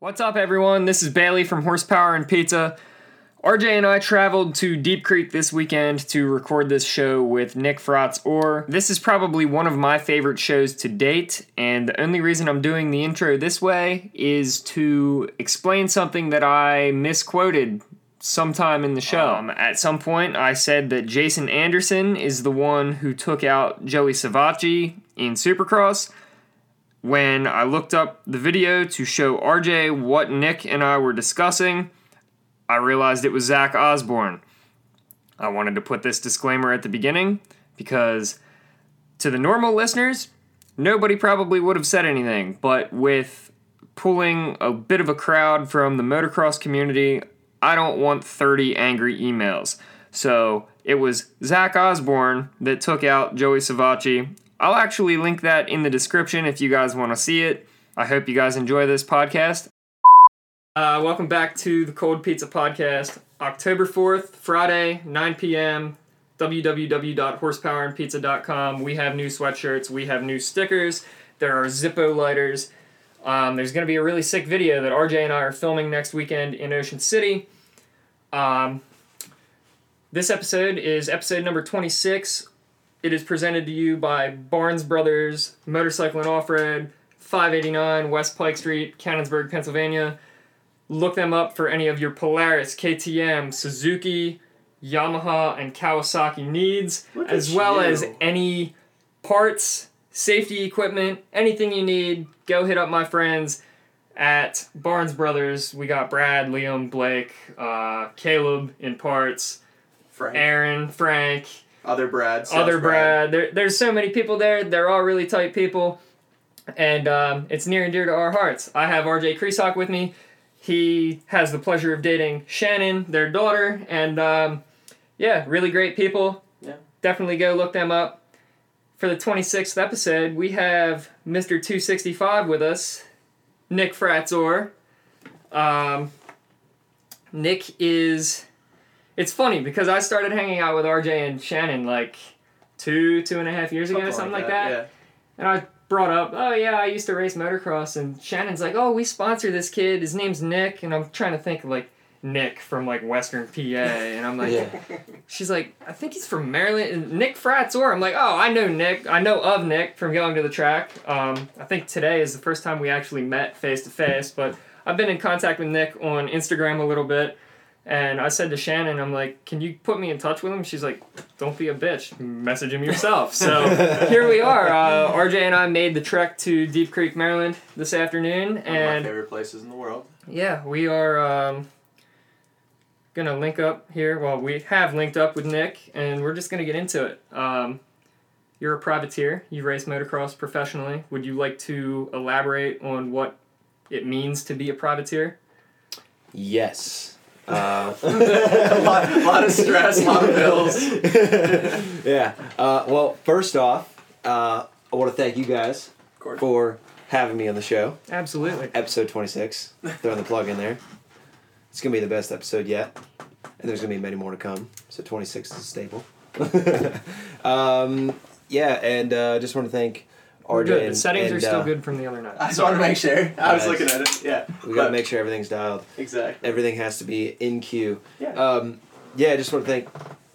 What's up, everyone? This is Bailey from Horsepower and Pizza. RJ and I traveled to Deep Creek this weekend to record this show with Nick Fratz-Orr. This is probably one of my favorite shows to date, and the only reason I'm doing the intro this way is to explain something that I misquoted sometime in the show. Um, at some point, I said that Jason Anderson is the one who took out Joey Savatgy in Supercross. When I looked up the video to show RJ what Nick and I were discussing, I realized it was Zach Osborne. I wanted to put this disclaimer at the beginning because to the normal listeners, nobody probably would have said anything, but with pulling a bit of a crowd from the motocross community, I don't want 30 angry emails. So it was Zach Osborne that took out Joey Savatgy. I'll actually link that in the description if you guys want to see it. I hope you guys enjoy this podcast. Uh, welcome back to the Cold Pizza Podcast. October 4th, Friday, 9 p.m. www.horsepowerandpizza.com. We have new sweatshirts, we have new stickers, there are Zippo lighters. Um, there's going to be a really sick video that RJ and I are filming next weekend in Ocean City. Um, this episode is episode number 26. It is presented to you by Barnes Brothers Motorcycle and Off-Road, 589 West Pike Street, Canonsburg, Pennsylvania. Look them up for any of your Polaris, KTM, Suzuki, Yamaha, and Kawasaki needs, Look as well as any parts, safety equipment, anything you need. Go hit up my friends at Barnes Brothers. We got Brad, Liam, Blake, uh, Caleb in parts, Frank. Aaron, Frank, Other Brad. slash other Brad. There, there's so many people there. They're all really tight people, and um, it's near and dear to our hearts. I have RJ Creasock with me. He has the pleasure of dating Shannon, their daughter, and um, yeah, really great people. Yeah. Definitely go look them up. For the 26th episode, we have Mr. 265 with us, Nick Fratz-Orr. Um, Nick is. It's funny because I started hanging out with RJ and Shannon like two, two and a half years ago, something, like that. Yeah. And I brought up, oh yeah, I used to race motocross, and Shannon's like, oh, we sponsor this kid. His name's Nick, and I'm trying to think like Nick from like Western PA, and I'm like, yeah. she's like, I think he's from Maryland. And Nick Fratz-Orr. I'm like, oh, I know Nick. I know of Nick from going to the track. Um, I think today is the first time we actually met face to face, but I've been in contact with Nick on Instagram a little bit. And I said to Shannon, I'm like, can you put me in touch with him? She's like, don't be a bitch. Message him yourself. So here we are. Uh, RJ and I made the trek to Deep Creek, Maryland this afternoon. One of my And favorite places in the world. yeah, we are um, gonna link up here. Well, we have linked up with Nick, and we're just gonna get into it. Um, you're a privateer. You race motocross professionally. Would you like to elaborate on what it means to be a privateer? Yes. Uh, a, lot, a lot of stress, a lot of bills. yeah. Uh, well, first off, uh, I want to thank you guys for having me on the show. Absolutely. Episode 26. Throwing the plug in there. It's going to be the best episode yet. And there's going to be many more to come. So 26 is a staple. um, yeah, and uh, just want to thank We're RJ. good. And, The settings and, are still uh, good from the other night. I just want to make sure. I was looking at it. Yeah. We got to But- make sure everything's dialed. Exactly. Everything has to be in queue. Yeah. Um, yeah, I just want to thank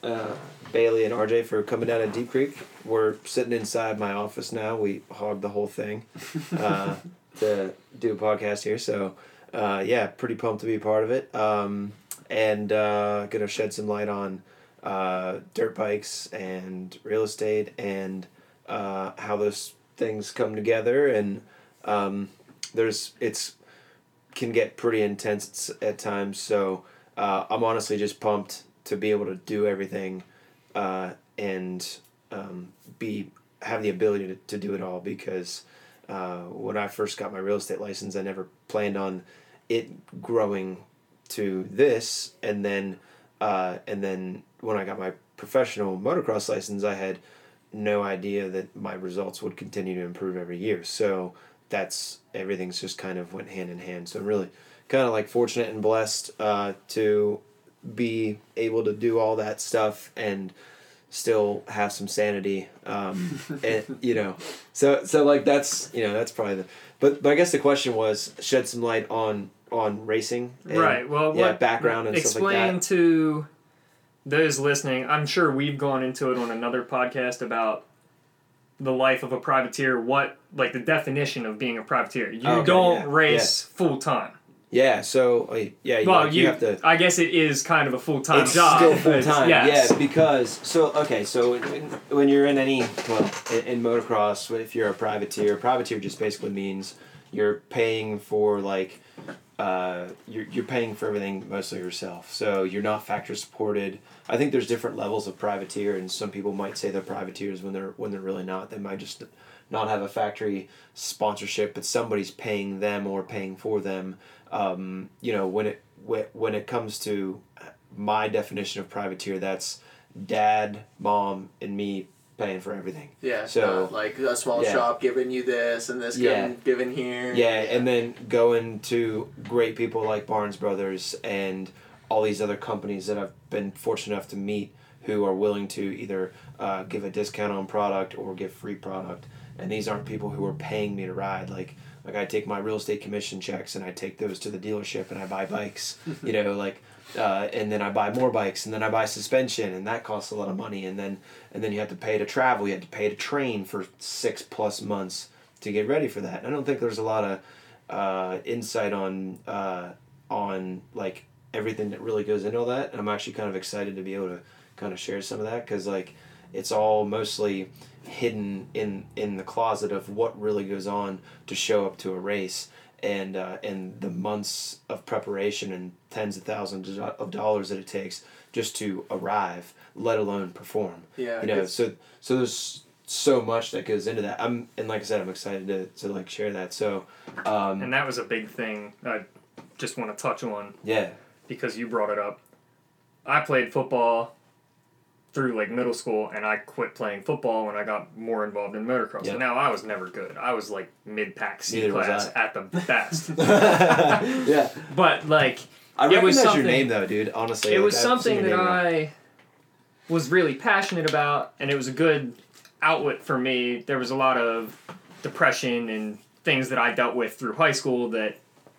uh, Bailey and RJ for coming down to Deep Creek. We're sitting inside my office now. We hogged the whole thing uh, to do a podcast here. So, uh, yeah, pretty pumped to be a part of it. Um, and uh, going to shed some light on uh, dirt bikes and real estate and uh, how those things come together. And um, there's, it's, can get pretty intense at times. So, uh, I'm honestly just pumped to be able to do everything uh, and um, be have the ability to, to do it all because uh, when I first got my real estate license, I never planned on it growing to this, and then uh, and then when I got my professional motocross license, I had no idea that my results would continue to improve every year. So that's everything's just kind of went hand in hand. So I'm really kind of like fortunate and blessed uh, to be able to do all that stuff and still have some sanity um and you know so so like that's you know that's probably the but but I guess the question was shed some light on on racing. and, right. Well, yeah, what, background and explain stuff like that. to those listening. I'm sure we've gone into it on another podcast about the life of a privateer. What like the definition of being a privateer? You Okay, don't yeah, race full time. Yeah. So yeah, you, Well, like, you, you have to. I guess it is kind of a full time job. still full time. yes. Yeah, because so okay, so when, when you're in any well in, in motocross, if you're a privateer, privateer just basically means you're paying for like uh, you're you're paying for everything mostly yourself. So you're not factory supported. I think there's different levels of privateer, and some people might say they're privateers when they're when they're really not. They might just not have a factory sponsorship, but somebody's paying them or paying for them. Um, you know, when it when when it comes to my definition of privateer, that's dad, mom, and me paying for everything. Yeah. So- like a small Yeah. shop giving you this and this Yeah. given, given here. Yeah, and then going to great people like Barnes Brothers and all these other companies that I've been fortunate enough to meet who are willing to either uh, give a discount on product or give free product. And these aren't people who are paying me to ride. Like like I take my real estate commission checks and I take those to the dealership and I buy bikes. you know, like uh, and then I buy more bikes and then I buy suspension and that costs a lot of money and then and then you have to pay to travel. You have to pay to train for six plus months to get ready for that. I don't think there's a lot of uh, insight on uh, on like everything that really goes into all that, and I'm actually kind of excited to be able to kind of share some of that because like it's all mostly hidden in in the closet of what really goes on to show up to a race and uh, and the months of preparation and tens of thousands of dollars that it takes just to arrive, let alone perform. Yeah. you know so so there's so much that goes into that. I'm and like i said i'm excited to, to like share that. So um And that was a big thing I just want to touch on. Yeah. Because you brought it up. I played football through like middle school and I quit playing football when I got more involved in motocross. Yeah. And now I was never good. I was like mid pack C Neither class at the best. yeah but like i It was your name though dude honestly it Like, was I've something that. I was really passionate about, and it was a good outlet for me. There was a lot of depression and things that I dealt with through high school that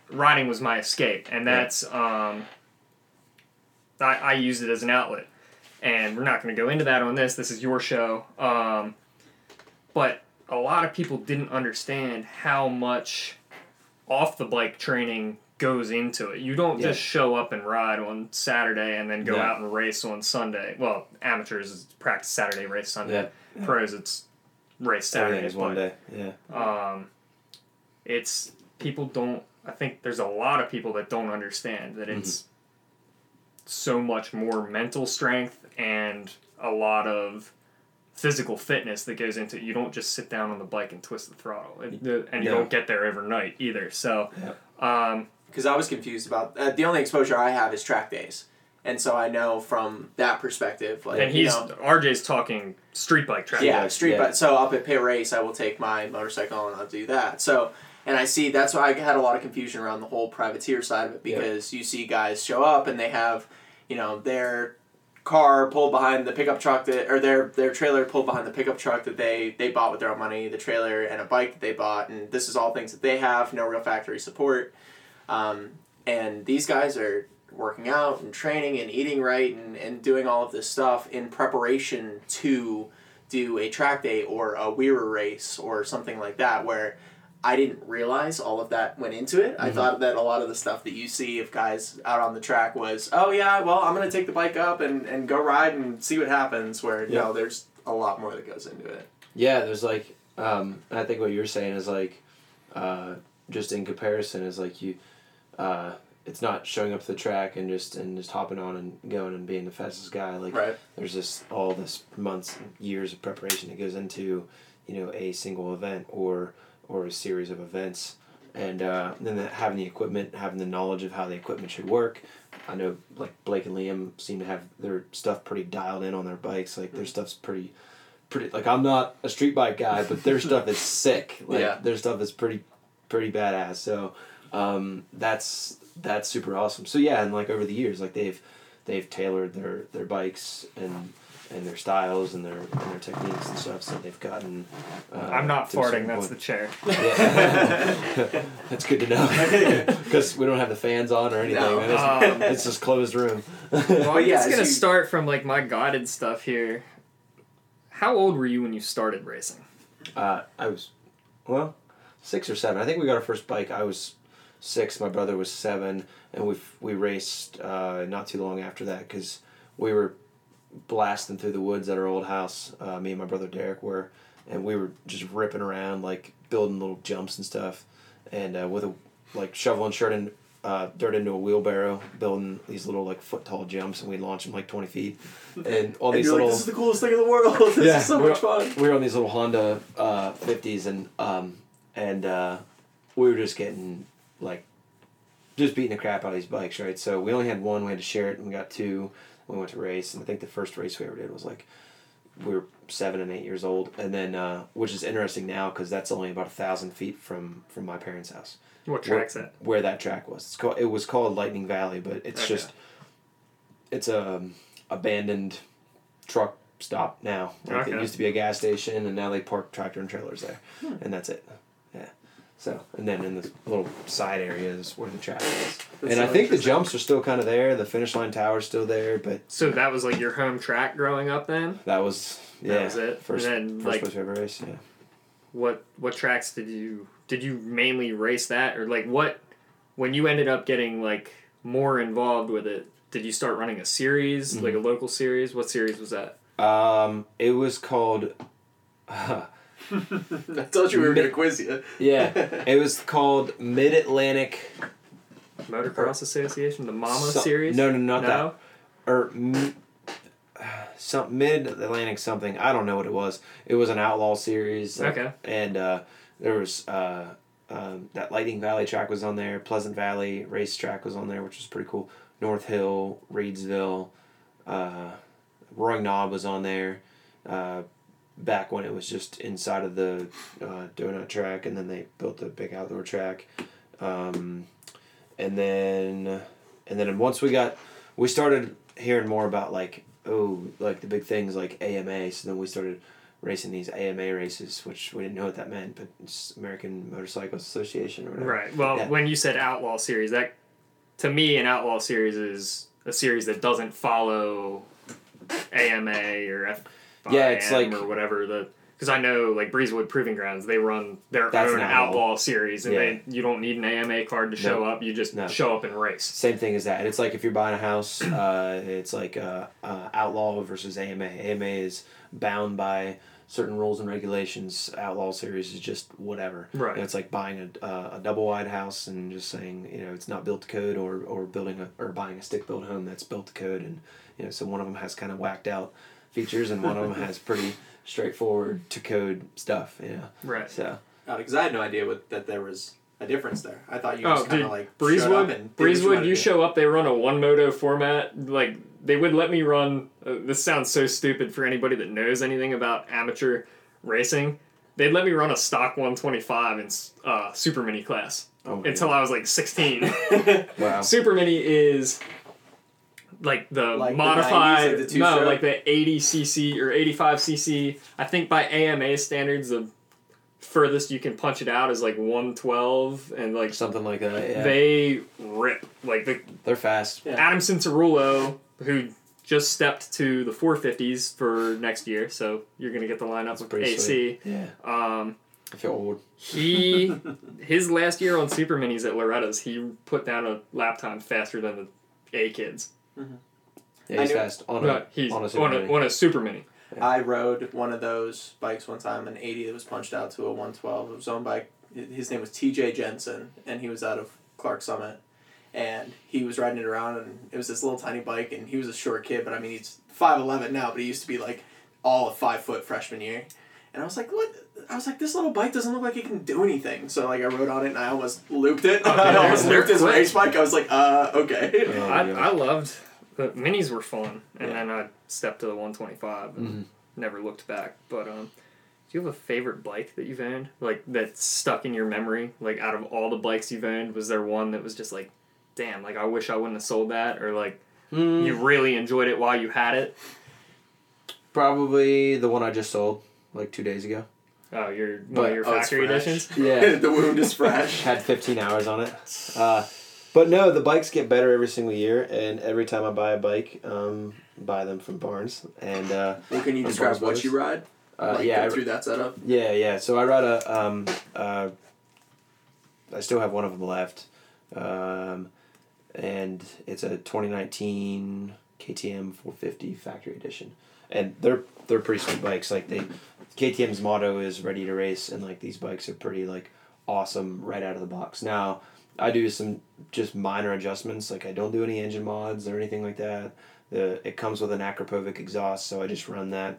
riding was my escape, and that's um, I, I used it as an outlet. And we're not going to go into that on this. This is your show. Um, but a lot of people didn't understand how much off the bike training goes into it. You don't Yeah. just show up and ride on Saturday and then go No. out and race on Sunday. Well, amateurs practice Saturday, race Sunday. Yeah. Pros it's race Saturday. one day yeah Um, it's people don't. I think there's a lot of people that don't understand that it's so much more mental strength and a lot of physical fitness that goes into it. You don't just sit down on the bike and twist the throttle, It- and you No. don't get there overnight either. So, um, because I was confused about uh, the only exposure I have is track days, and so I know from that perspective. Like, and you he's know, RJ's talking street bike track. yeah, days, street yeah. bike. So up at Pitt Race, I will take my motorcycle and I'll do that. So. And I see that's why I had a lot of confusion around the whole privateer side of it Yeah. because you see guys show up and they have, you know, their car pulled behind the pickup truck that or their their trailer pulled behind the pickup truck that they they bought with their own money, the trailer and a bike that they bought, and this is all things that they have, no real factory support. Um, and these guys are working out and training and eating right and, and doing all of this stuff in preparation to do a track day or a WERA race or something like that where I didn't realize all of that went into it. I thought that a lot of the stuff that you see of guys out on the track was, oh yeah, well I'm gonna take the bike up and, and go ride and see what happens. Where Yeah. no, there's a lot more that goes into it. Yeah, there's like, um, I think what you're saying is like, uh, just in comparison is like you, uh, it's not showing up to the track and just and just hopping on and going and being the fastest guy. Like Right. there's this all this months, years of preparation that goes into, you know, a single event or or a series of events, and uh, then having the equipment, having the knowledge of how the equipment should work. I know like Blake and Liam seem to have their stuff pretty dialed in on their bikes. Like their stuff's pretty pretty like I'm not a street bike guy, but their stuff is sick. Like Yeah. their stuff is pretty pretty badass. So um, that's that's super awesome. So yeah, and like over the years, like they've they've tailored their their bikes and and their styles and their and their techniques and stuff. So they've gotten. Uh, I'm not to a certain farting. That's point. the chair. Yeah. That's good to know because we don't have the fans on or anything. No. It's, Um, it's just closed room. Well, I'm yeah, just gonna you- start from like my guided stuff here. How old were you when you started racing? Uh, I was, well, six or seven. I think we got our first bike. I was six. My brother was seven, and we we raced uh, not too long after that because we were blasting through the woods at our old house. Uh, me and my brother Derek were, and we were just ripping around like building little jumps and stuff, and uh, with a like shoveling shirt and uh, dirt into a wheelbarrow, building these little like foot tall jumps, and we launch them like twenty feet, and all And these little. like, this is the coolest thing in the world. this Yeah, is so much fun. we were on these little Honda uh, 50s and um, and uh, we were just getting like just beating the crap out of these bikes, right? So we only had one, we had to share it, and we got two. We went to race, and I think the first race we ever did was like we were seven and eight years old, and then uh, which is interesting now because that's only about a thousand feet from from my parents' house What Where- track's that? where that track was. It's called it was called Lightning Valley, but it's Okay. just it's a um, abandoned truck stop now. Like Okay. It used to be a gas station, and now they park tractor and trailers there, Hmm. and that's it. Yeah. So and then in the little side areas where the track is, That's and so I think the jumps are still kind of there. The finish line tower is still there, but So that was like your home track growing up then? that was yeah That was it? first And then, first like- place ever raced. Yeah. What what tracks did you did you mainly race that or like what when you ended up getting like more involved with it? Did you start running a series like Mm-hmm. a local series? What series was that? Um, it was called. I told you we were Mi- gonna quiz you. yeah, it was called Mid Atlantic. Motocross Association, the Mama So- series? No, no, not no? that. Or m- some Mid Atlantic something. I don't know what it was. It was an outlaw series. like, Okay. And uh, there was uh, um, that Lightning Valley track was on there. Pleasant Valley racetrack was on there, which was pretty cool. North Hill, Reedsville, uh, Roaring Knob was on there. Uh, back when it was just inside of the uh, donut track, and then they built the big outdoor track. Um, and then and then once we got we started hearing more about like oh like the big things like AMA so then we started racing these AMA races which we didn't know what that meant but it's American Motorcycle Association or whatever Right. Well, Yeah. when you said outlaw series, that to me an outlaw series is a series that doesn't follow AMA or F. Yeah, it's like- or whatever the because I know like Breezewood Proving Grounds they run their own outlaw. outlaw. series and Yeah. they you don't need an AMA card to show No. up. You just No. show up and race. same thing as that and it's like if you're buying a house uh, it's like uh, uh, outlaw versus AMA AMA is bound by certain rules and regulations outlaw series is just whatever Right. And it's like buying a, uh, a double wide house and just saying you know it's not built to code or, or building a or buying a stick built home that's built to code and you know so one of them has kind of whacked out features and one of them has pretty straightforward to code stuff you know Right. so Because I had no idea what, that there was a difference there. I thought you Oh, just kind dude, of like showed up Breezewood, and did you Breezewood, you show up, they run a one moto format. Like they would let me run. Uh, this sounds so stupid for anybody that knows anything about amateur racing. They'd let me run a stock 125 in uh, super mini class oh my until I was like 16. Wow super mini is like the Like the modified 90s, like the no two-stroke? like the 80 cc or 85 cc i think by ama standards the furthest you can punch it out is like 112 and like something like that yeah. they rip. Like the they're fast. Yeah. adam cianciarulo who just stepped to the 450s for next year so you're gonna get the lineup with pretty ac sweet. yeah. Um I feel old. he his last year on super minis at loretta's he put down a lap time faster than the a kids Mm-hmm. yeah he's fast on a but he's on on a a, super on a, mini. super mini I rode one of those bikes one time, an 80 that was punched out to a 112. It was owned by, his name was TJ Jensen, and he was out of Clarks Summit. And he was riding it around, and it was this little tiny bike, and he was a short kid, but I mean, he's 5'11 now, but he used to be like all of five foot freshman year. And I was like, what? I was like, this little bike doesn't look like it can do anything. So, like, I rode on it, and I almost looped it. Oh, I almost they're looped his race bike. I was like, uh, okay. Oh, I, yeah. I loved the minis were fun and Yeah. then I stepped to the 125 and Mhm. never looked back but um do you have a favorite bike that you've owned like that's stuck in your memory like out of all the bikes you've owned was there one that was just like damn like I wish I wouldn't have sold that or like Mm, you really enjoyed it while you had it Probably the one I just sold like two days ago. Oh, your one But- of your Oh, it's factory fresh. editions. Yeah. the wound is fresh. Had 15 hours on it. Uh, but no, the bikes get better every single year, and every time I buy a bike, um, buy them from Barnes. And uh, Well, can you describe Barnes what Brothers? you ride? uh, like, yeah, go I- through that setup. Yeah, yeah. So I ride a. Um, uh, I still have one of them left, um, and it's a twenty nineteen KTM four fifty factory edition, and they're they're pretty sweet bikes. Like they, KTM's motto is ready to race, and like these bikes are pretty like awesome right out of the box. Now I do some just minor adjustments. Like I don't do any engine mods or anything like that. The it comes with an Akrapovic exhaust, so I just run that.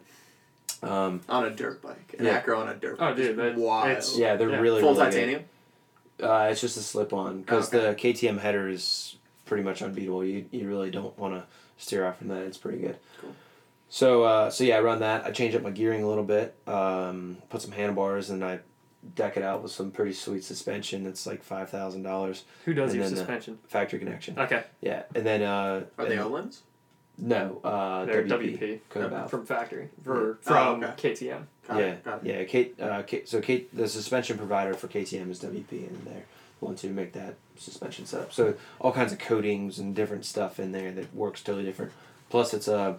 Um, On a dirt bike. An Yeah. Acro on a dirt Oh, bike. dude, that- wild. it's- yeah, they're Yeah. really Full really good. titanium? Uh, it's just a slip on because Okay. the KTM header is pretty much unbeatable. You you really don't want to steer off from that. It's pretty good. Cool. So uh, so yeah, I run that. I change up my gearing a little bit. Um, put some handlebars and I deck it out with some pretty sweet suspension. It's like five thousand dollars Who does And your then the- suspension? factory connection. Okay, Yeah, and then uh, Are they and- Ohlins? No, uh, they're WP. WP, Code uh, from factory for Oh, from okay. KTM. Got yeah, it, yeah. Kate, uh, Kate, so Kate, the suspension provider for KTM is WP, and they're the ones who make that suspension setup. So all kinds of coatings and different stuff in there that works totally different. Plus, it's a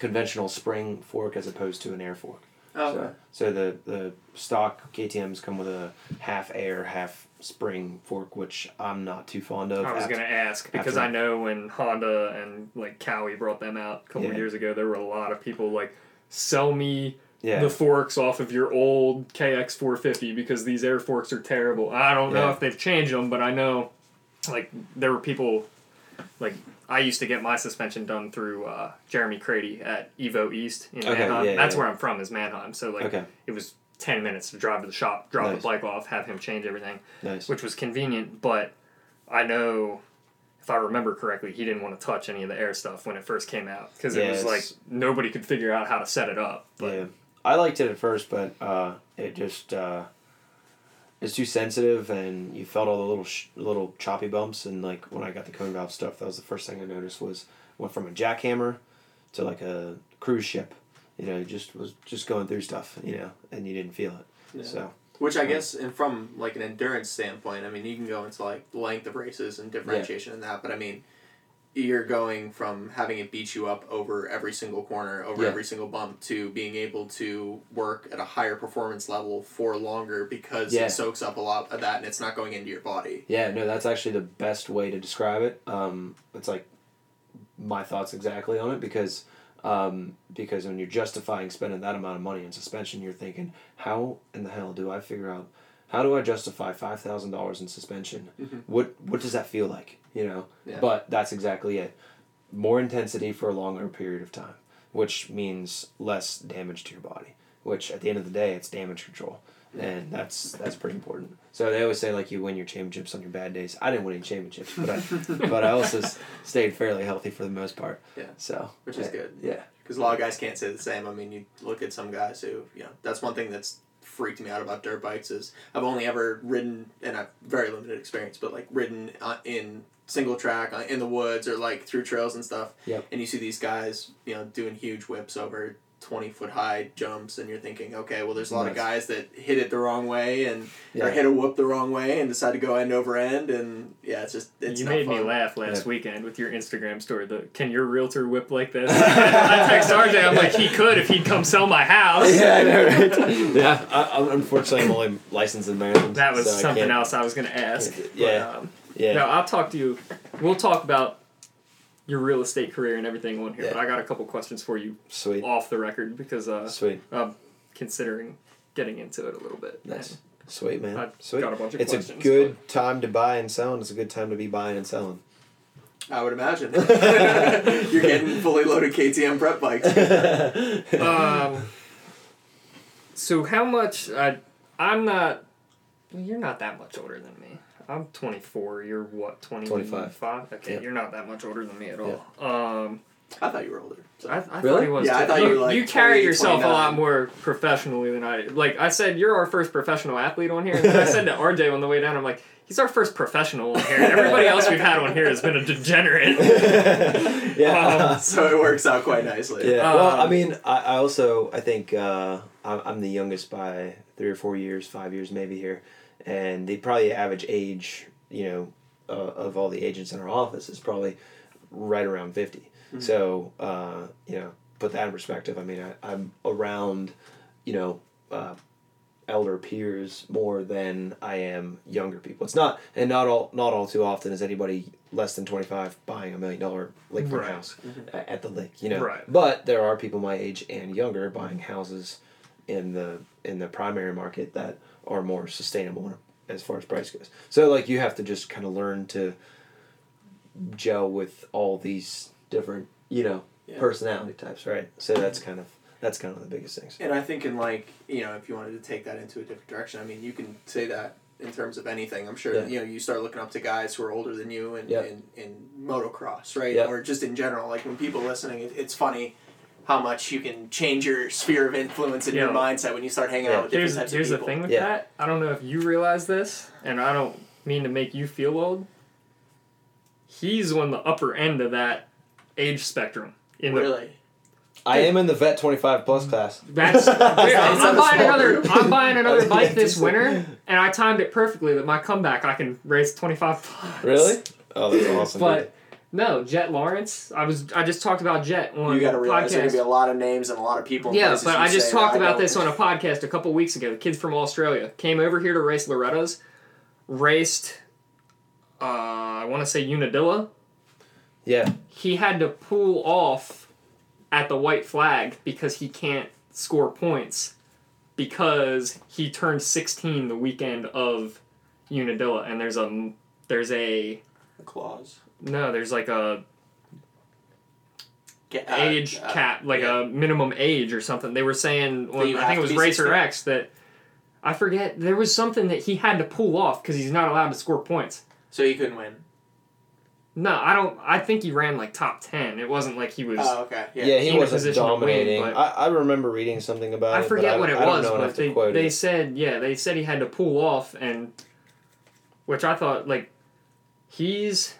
conventional spring fork as opposed to an air fork. Oh, okay. So, so the the stock KTM's come with a half air, half spring fork, which I'm not too fond of. I was gonna ask because I know when Honda and like Kawi brought them out a couple Yeah. years ago, there were a lot of people like sell me yeah. the forks off of your old KX 450 because these air forks are terrible. I don't know Yeah. if they've changed them, but I know like there were people like I used to get my suspension done through uh, Jeremy Crady at Evo East in Okay, Manheim. yeah, That's yeah. where I'm from is Manheim. So like Okay. it was 10 minutes to drive to the shop, drop Nice. the bike off, have him change everything nice. which was convenient. But I know, if I remember correctly, he didn't want to touch any of the air stuff when it first came out because it was like nobody could figure out how to set it up. But yeah, I liked it at first, but uh, it just uh, it's too sensitive, and you felt all the little sh- little choppy bumps. And like when I got the cone valve stuff, that was the first thing I noticed was went from a jackhammer to like a cruise ship. You know, just was just going through stuff. You know, and you didn't feel it. Yeah. So Which I guess, and from like an endurance standpoint, I mean, you can go into like length of races and differentiation in that, but I mean, you're going from having it beat you up over every single corner, over Yeah. every single bump, to being able to work at a higher performance level for longer because Yeah. it soaks up a lot of that and it's not going into your body. yeah, no, that's actually the best way to describe it. Um, it's like my thoughts exactly on it because um, because when you're justifying spending that amount of money in suspension, you're thinking, how in the hell do I figure out how do I justify five thousand dollars in suspension? Mhm. What what does that feel like? You know. Yeah. But that's exactly it. More intensity for a longer period of time, which means less damage to your body. Which at the end of the day, it's damage control, and that's that's pretty important. So they always say like you win your championships on your bad days. I didn't win any championships, but I but I also stayed fairly healthy for the most part. Yeah. So Which is yeah, good. Yeah. Because a lot of guys can't say the same. I mean, you look at some guys who, you know, that's one thing that's freaked me out about dirt bikes is I've only ever ridden, and I've very limited experience, but like ridden uh, in single track uh, in the woods or like through trails and stuff. Yep. And you see these guys, you know, doing huge whips over 20 foot high jumps and you're thinking, okay, well, there's a lot of guys that hit it the wrong way and or hit a whoop the wrong way and decide to go end over end. And yeah, it's just, it's you not made me laugh last Yeah. weekend with your Instagram story. The can your realtor whip like this? I text RJ. I'm like, he could if he'd come sell my house. Yeah, I know, right? yeah, I, I, unfortunately, I'm only licensed in Maryland. That was so something can't- else I was gonna ask. can't- But, yeah. um, Yeah. No, I'll talk to you. We'll talk about your real estate career and everything on here. Yeah. But I got a couple questions for you Sweet. off the record because uh, Sweet. I'm considering getting into it a little bit. Nice. And Sweet, man. I Sweet. got a bunch of It's a questions. good time to buy and sell, and it's a good time to be buying and selling. I would imagine. You're getting fully loaded KTM prep bikes. um, so how much? I I'm not. You're not that much older than me. I'm 24. You're what? 25. 25. Okay, Yep. you're not that much older than me at all. Um, I thought you were older. So. I, I thought Really? he was. Yeah, I too. thought you were, like, You carry 20, yourself a lot more professionally than I. do. Like I said, you're our first professional athlete on here. And then I said to RJ on the way down, I'm like, he's our first professional on here. Everybody else we've had on here has been a degenerate. yeah. Um, So it works out quite nicely. Yeah. well, I Um, mean, I, I also I think uh, I'm, I'm the youngest by three or four years, five years maybe here, and the probably average age, you know, uh, of all the agents in our office is probably right around 50 So uh, you know, put that in perspective. I mean, I, I'm around, you know. Uh, elder peers more than I am younger people. It's not, and not all, not all too often is anybody less than twenty five buying a million dollar lakefront Right. house a- at the lake. You know, Right. but there are people my age and younger buying houses in the in the primary market that are more sustainable as far as price goes. So like you have to just kind of learn to gel with all these different you know Yeah. personality types, right? So that's kind of that's kind of the biggest things. And I think in like you know if you wanted to take that into a different direction, I mean you can say that in terms of anything. I'm sure Yeah. you know you start looking up to guys who are older than you in Yep. in, in motocross, right? Yep. Or just in general. Like when people listening, it, it's funny how much you can change your sphere of influence and your Yeah. mindset when you start hanging Yeah. out with different here's types here's of the people. thing with Yeah. that. I don't know if you realize this, and I don't mean to make you feel old. He's on the upper end of that age spectrum. In the, Really? I am in the vet twenty five plus class. That's I'm, I'm buying another. I'm buying another bike this winter, and I timed it perfectly that my comeback I can race 25 plus. Really? Oh, that's awesome. But no, Jet Lawrence. I was. I just talked about Jet on You got to realize there are podcast. gonna be a lot of names and a lot of people. Yeah, but I just talked about this on a podcast a couple weeks ago. The kids from Australia came over here to race Loretta's, raced. Uh, I want to say Unadilla. yeah, He had to pull off at the white flag because he can't score points because he turned 16 the weekend of Unadilla, and there's a there's a clause. No there's like a Get, uh, age uh, cap, like yeah. a minimum age or something. They were saying, That on, you I think it was be Racer 16? X, that I forget. There was something that he had to pull off because he's not allowed to score points. So he couldn't win. No, I don't. I think he ran like top ten. It wasn't like he was. Oh, okay. yeah, Yeah. he in wasn't position to win, dominating. but- I, I remember reading something about I it. forget but what I, it don't was, know enough but to they they it. said yeah they said he had to pull off and, which I thought like, he's.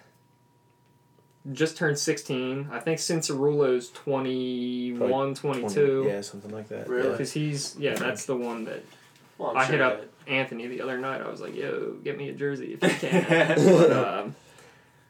Just turned 16. I think Cianciarulo's 21, 22. Yeah, something like that. Really? Because he's, yeah, that's the one that Well, I'm I sure hit up that- Anthony the other night. I was like, "Yo, get me a jersey if you can." but, um,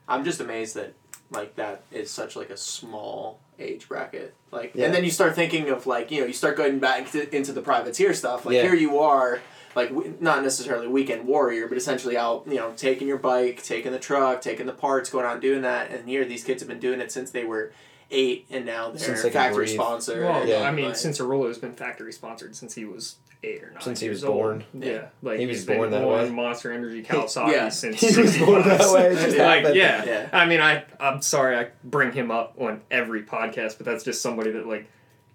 I'm just amazed that like that is such like a small age bracket. Like, Yeah. and then you start thinking of like you know you start going back to, into the privateer stuff. Like Yeah. here you are, like w- not necessarily weekend warrior, but essentially out you know taking your bike, taking the truck, taking the parts, going out and doing that. And here these kids have been doing it since they were eight, and now they're Since they factory breathe. sponsor. well, and, Yeah. I mean, like, Cianciarulo's been factory sponsored since he was eight or nine. Since he years was old. born. Yeah, like He was he's been born that on way. Monster Energy Kawasaki Yeah. since He was born that way. Just Yeah. like yeah. Yeah. I mean, I I'm sorry I bring him up on every podcast, but that's just somebody that like.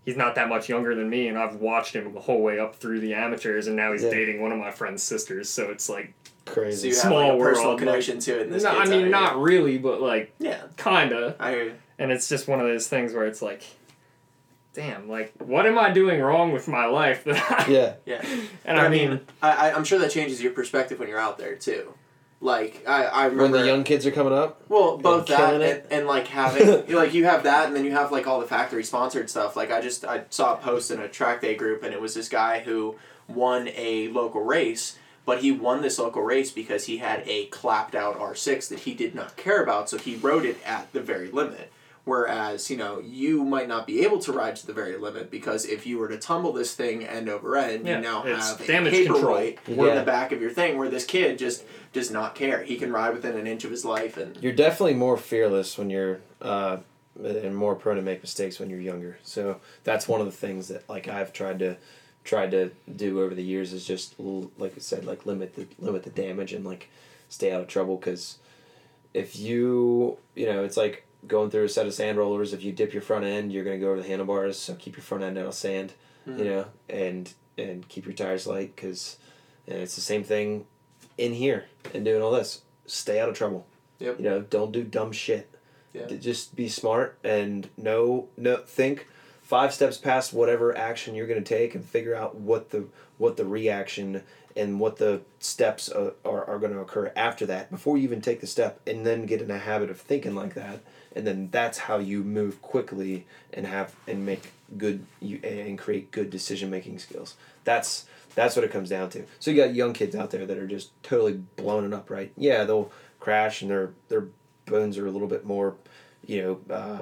He's not that much younger than me, and I've watched him the whole way up through the amateurs, and now he's Yeah. dating one of my friend's sisters. So it's like, so Crazy. you have small like a personal world, like- connection to it. In this no, I mean, eye. not really, but like Yeah, kinda. I hear you. And it's just one of those things where it's like, damn, like, what am I doing wrong with my life? Yeah. Yeah. And I mean, I, I I'm sure that changes your perspective when you're out there too. Like I, I remember When the young kids are coming up. Well, both that and, and like having like you have that, and then you have like all the factory sponsored stuff. Like I just I saw a post in a track day group, and it was this guy who won a local race, but he won this local race because he had a clapped out R six that he did not care about, so he rode it at the very limit. Whereas you know you might not be able to ride to the very limit because if you were to tumble this thing end over end, Yeah, you now have a damage paperweight control. in Yeah. the back of your thing. Where this kid just does not care. He can ride within an inch of his life, and You're definitely more fearless when you're uh, and more prone to make mistakes when you're younger. So that's one of the things that like I've tried to tried to do over the years is just like I said like limit the limit the damage and like stay out of trouble because if you you know it's like going through a set of sand rollers if you dip your front end you're going to go over the handlebars so keep your front end out of sand Mhm. you know and and keep your tires light because it's the same thing in here and doing all this stay out of trouble Yep. you know don't do dumb shit Yeah. Just be smart and know no think five steps past whatever action you're going to take and figure out what the what the reaction and what the steps are, are, are going to occur after that before you even take the step and then get in a habit of thinking like that and then that's how you move quickly and have and make good you and create good decision making skills. That's that's what it comes down to. So you got young kids out there that are just totally blowing it up right? Yeah they'll crash and their their bones are a little bit more you know uh,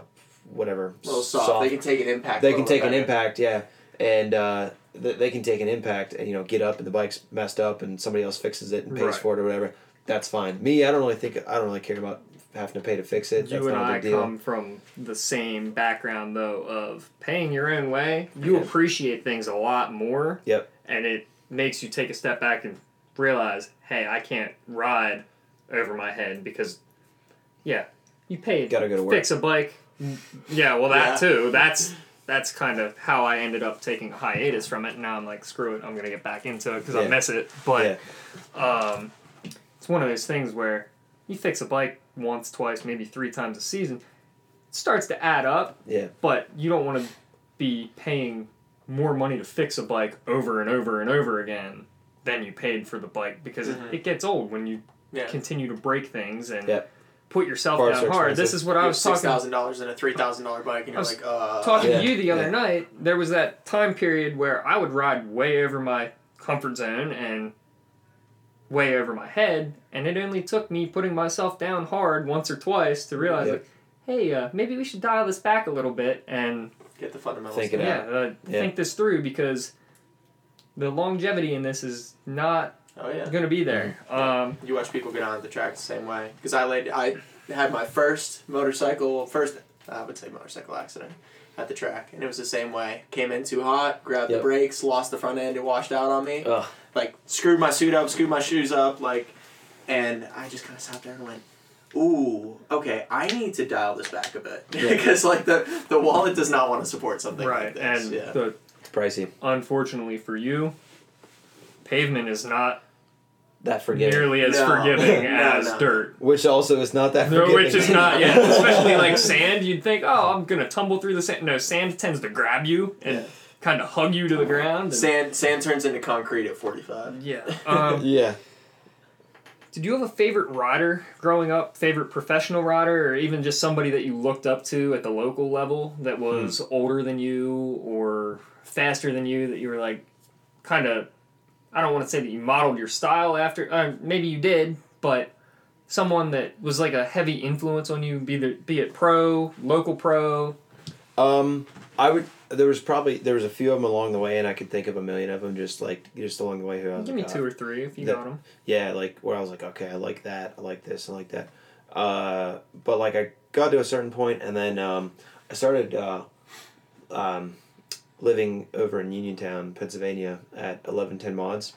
whatever A little soft. They can take an impact. they can take an impact yeah. And uh, they can take an impact and you know get up and the bike's messed up and somebody else fixes it and pays Right. for it or whatever that's fine me i don't really think i don't really care about having to pay to fix it You that's and I come from the same background though of paying your own way. You Yeah. appreciate things a lot more. Yep. And it makes you take a step back and realize, hey, I can't ride over my head because, yeah, you paid Gotta go to work. fix a bike. Mm, yeah, well that Yeah. too. That's that's kind of how I ended up taking a hiatus from it. Now I'm like, screw it, I'm gonna get back into it because I miss it. But yeah um, it's one of those things where you fix a bike once, twice, maybe three times a season. It starts to add up, yeah but you don't want to be paying more money to fix a bike over and over and over again than you paid for the bike because Mhm. it, it gets old when you Yeah. continue to break things and Yep. Put yourself Parts down hard. This is what I was six talking thousand dollars and a three thousand dollar bike, and I you're was like, uh, talking Yeah, to you the other yeah. night, there was that time period where I would ride way over my comfort zone and way over my head, and it only took me putting myself down hard once or twice to realize, Yep. like, hey, uh, maybe we should dial this back a little bit and get the fundamentals. Think it yeah, out. uh, Yeah. think this through because the longevity in this is not Oh yeah. I'm going to be there. Um, You watch people get on the track the same way. Because I laid, I had my first motorcycle, first I would say motorcycle accident at the track, and it was the same way. Came in too hot, grabbed Yep. the brakes, lost the front end, it washed out on me. Ugh. Like screwed my suit up, screwed my shoes up, like, and I just kind of sat there and went. Ooh, okay. I need to dial this back a bit Yeah. because, like, the the wallet does not want to support something right, like this. and yeah. the pricey unfortunately for you, pavement is not that forgiving nearly as No. forgiving No, as no. dirt. which also is not that No, forgiving which is not, yeah. Especially like sand, you'd think, oh, I'm gonna tumble through the sand. No, sand tends to grab you and Yeah. kind of hug you to the ground. and- Sand sand turns into concrete at forty five. yeah. Um, yeah did you have a favorite rider growing up? Favorite professional rider, or even just somebody that you looked up to at the local level that was older than you or faster than you? That you were like, kind of. I don't want to say that you modeled your style after. Uh, maybe you did, but someone that was like a heavy influence on you, be the, be it pro, local pro. Um, I would. There was probably there was a few of them along the way, and I could think of a million of them just like just along the way. Who I was Give me like, two "Oh, or three if you that- got them. yeah, like where I was like, okay, I like that, I like this, I like that. Uh, but like I got to a certain point, and then um, I started uh, um, living over in Uniontown, Pennsylvania, at eleven ten mods.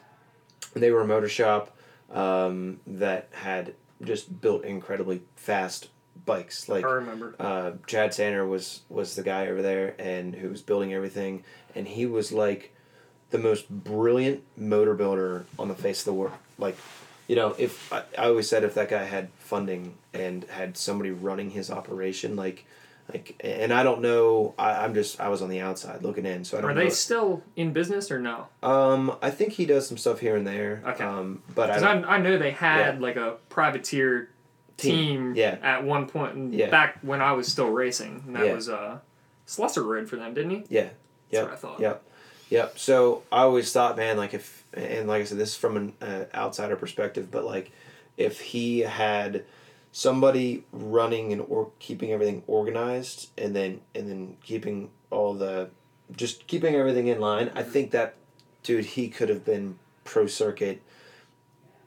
They were a motor shop um, that had just built incredibly fast bikes, like I remember. uh, Chad Sander was was the guy over there and who was building everything, and he was like the most brilliant motor builder on the face of the world. Like, you know, if I, I always said if that guy had funding and had somebody running his operation, like, like, and I don't know, I, I'm just I was on the outside looking in, so I don't Are know. they still in business or no? um, I think he does some stuff here and there. Okay. Um, but I I, I know they had like a privateer team, Yeah. at one point Yeah. back when I was still racing. And that Yeah. was uh, Slusser rode for them, didn't he? yeah, what I thought. Yep. Yep. So I always thought, man, like if, and like I said, this is from an uh, outsider perspective, but like if he had somebody running and or keeping everything organized, and then and then keeping all the, just keeping everything in line, I think that, dude, he could have been pro circuit.